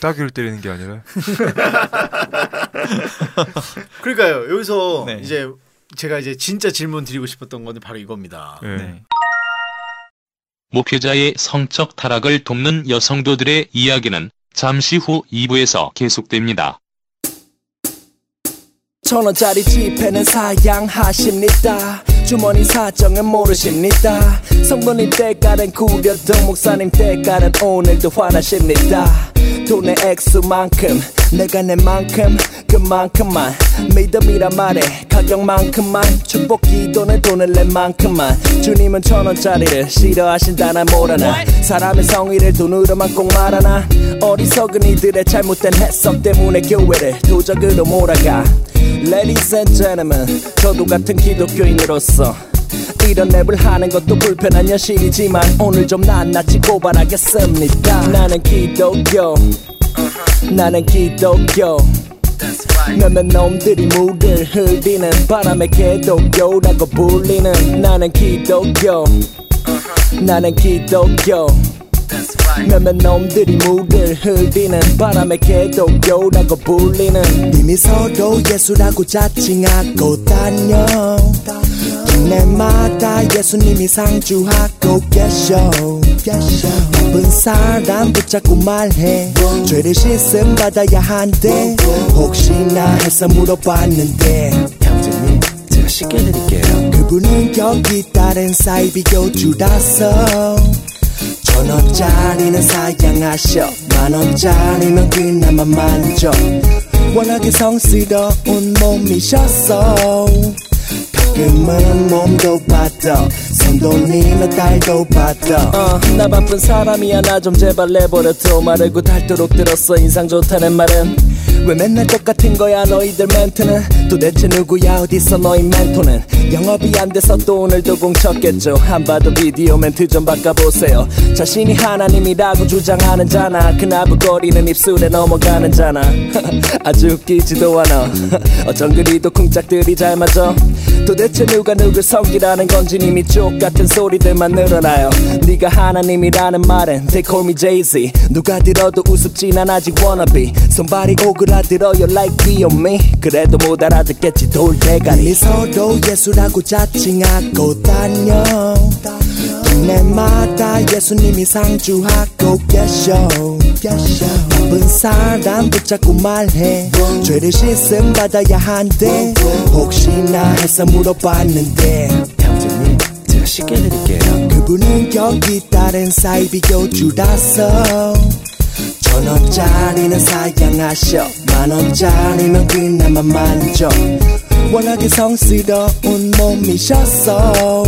따귀를 때리는 게 아니라. 그러니까요. 여기서 네. 이제 제가 이제 진짜 질문 드리고 싶었던 거는 바로 이겁니다. 네. 네. 목회자의 성적 타락을 돕는 여성도들의 이야기는 잠시 후 2부에서 계속됩니다. 천 원짜리 지폐는 사양하십니다. 주머니 사정은 모르십니다. 성도님 때깔은 구려도 목사님 때깔은 오늘도 화나십니다. 돈의 액수만큼 내가 내 만큼 그만큼만. 믿음이란 말에 가격만큼만. 축복 기도는 돈을 내 만큼만. 주님은 천 원짜리를 싫어하신다나 뭐라나. 사람의 성의를 돈으로만 꼭 말하나. 어리석은 이들의 잘못된 해석 때문에 교회를 도적으로 몰아가. Ladies and gentlemen 저도 같은 기독교인으로서 이런 랩을 하는 것도 불편한 현실이지만 오늘 좀 낱낱이 고발하겠습니다. 나는 기독교. 나는 기독교. 몇몇 놈들이 물을 흘리는 바람에 개독교라고 불리는 나는 기독교. 나는 기독교. 몇몇 놈들이 물을 흘리는 바람에 개독교라고 불리는 이미 서로 예수라고 자칭하고 다녀 동네마다 예수님이 상주하고 계셔. 나쁜 사람 붙잡고 말해. 죄를 씻음 받아야 한대. 혹시나 해서 물어봤는데. 형제님 제가 쉽게 해드릴게요. 그분은 여기 다른 사이 비 교주라서. 천 원짜리는 사양하셔. 만 원짜리면 그나마 만족. 워낙에 성스러운 몸이셨어 가끔은 몸도 받아. 손돈이나 딸도 받아. 어, 나 바쁜 사람이 야. 나 좀 제발 내버려둬. 마르고 닳도록 들었어. 인상 좋다는 말은 왜 맨날 똑같은 거야 너희들 멘트는? 도대체 누구야 어딨어 너희 멘토는? 영업이 안 돼서 또 오늘도 공쳤겠죠. 안 봐도 비디오 멘트 좀 바꿔보세요. 자신이 하나님이라고 주장하는 자나? 그 나부거리는 입술에 넘어가는 자나? 아주 웃기지도 않아. 어쩜 그리도 쿵짝들이 잘 맞아? 도대체 누가 누굴 섬기라는 건지 이미 족같은 소리들만 늘어나요. 네가 하나님이라는 말은 They call me Jay-Z. 누가 들어도 우습진 않아 아직 wannabe 손발이 오그 라들어요 like be on me. 그래도 못 알아듣겠지 돌대가리. 우리 서로 예수라고 자칭하고 다녀. 동네마다 예수님이 상주하고 계셔. 바쁜 사람 붙잡고 말해. 죄를 씻음 받아야 한대. 혹시나 해서 물어봤는데. 형제님 제가 쉽게 해드릴게요. 그분은 여기 다른 사이비 교주라서 천 원짜리는 사양하셔. 만 원짜리면 그나마 만족. 워낙에 성스러운 몸이셨어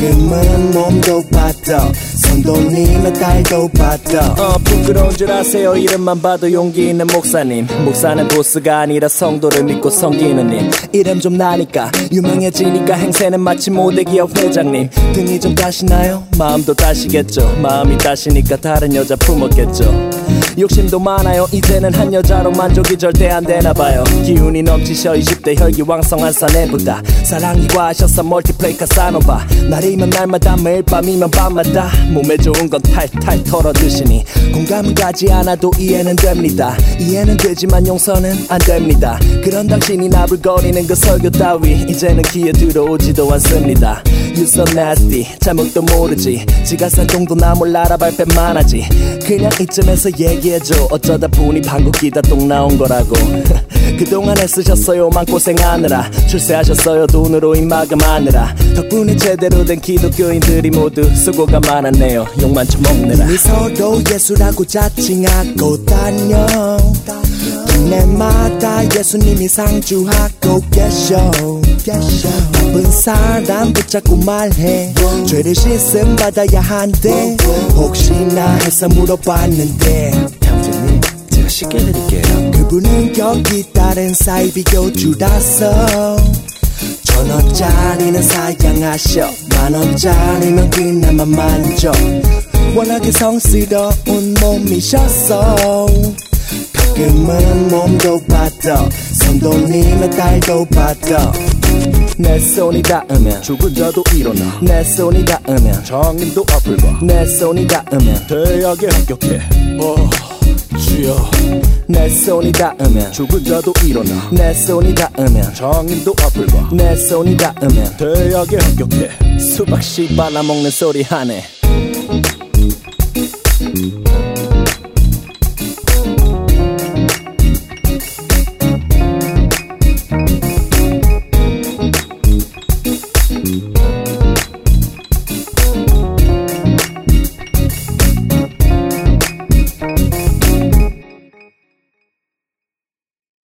가끔은 몸도 받아. 손돈이나 딸도 받아. 어 부끄러운 줄 아세요? 이름만 봐도 용기 있는 목사님. 목사는 보스가 아니라 성도를 믿고 섬기는 님 이름 좀 나니까 유명해지니까 행세는 마치 모대기업 회장님. 등이 좀 따시나요? 마음도 따시겠죠. 마음이 따시니까 다른 여자 품었겠죠. 욕심도 많아요. 이제는 한 여자로 만족이 절대 안 되나 봐요. 기운이 넘치셔 20대 혈기왕성한 사내보다 사랑이 과하셔서 멀티플레이 카사노바. 날이 면 날마다 매일 밤이면 밤마다 몸에 좋은 건 탈탈 털어 드시니 공감은 가지 않아도 이해는 됩니다. 이해는 되지만 용서는 안 됩니다. 그런 당신이 나불거리는 그 설교 따위 이제는 귀에 들어오지도 않습니다. You so nasty. 잘못도 모르지. 지가 산 정도 나 몰라라 발뺌만 하지. 그냥 이쯤에서 얘기해줘. 어쩌다 보니 방구 끼다 똥 나온 거라고. 그동안 애쓰셨어요 마음고생하느라. 출세하셨어요. 돈으로 입마감하느라. 덕분에 제대로 된 기독교인들이 모두 수고가 많았네요. 욕만 처먹느라. 우리 서로 예수라고 자칭하고 다녀. 동네마다 예수님이 상주하고 계셔. 바쁜 사람 붙잡고 말해. 죄를 씻음 받아야 한대. 혹시나 해서 물어봤는데. 쉽게 해드릴게요. 그분은 여기 다른 사이 비 교주라서 천 원짜리는 사양하셔. 만 원짜리면 그나마 만족 워낙에 성스러운 몸이셨어 가끔은 몸도 받아 손돈이나 딸도 받아 내 손이 닿으면 죽은 자도 일어나. 내 손이 닿으면 정인도 앞을 봐내 손이 닿으면 대학에 합격해. 어 주여 내 손이 닿으면 죽은 자도 일어나. 내 손이 닿으면 정인도 앞을 봐내 손이 닿으면 대학에 합격해. 수박 씨 발라먹는 소리 하네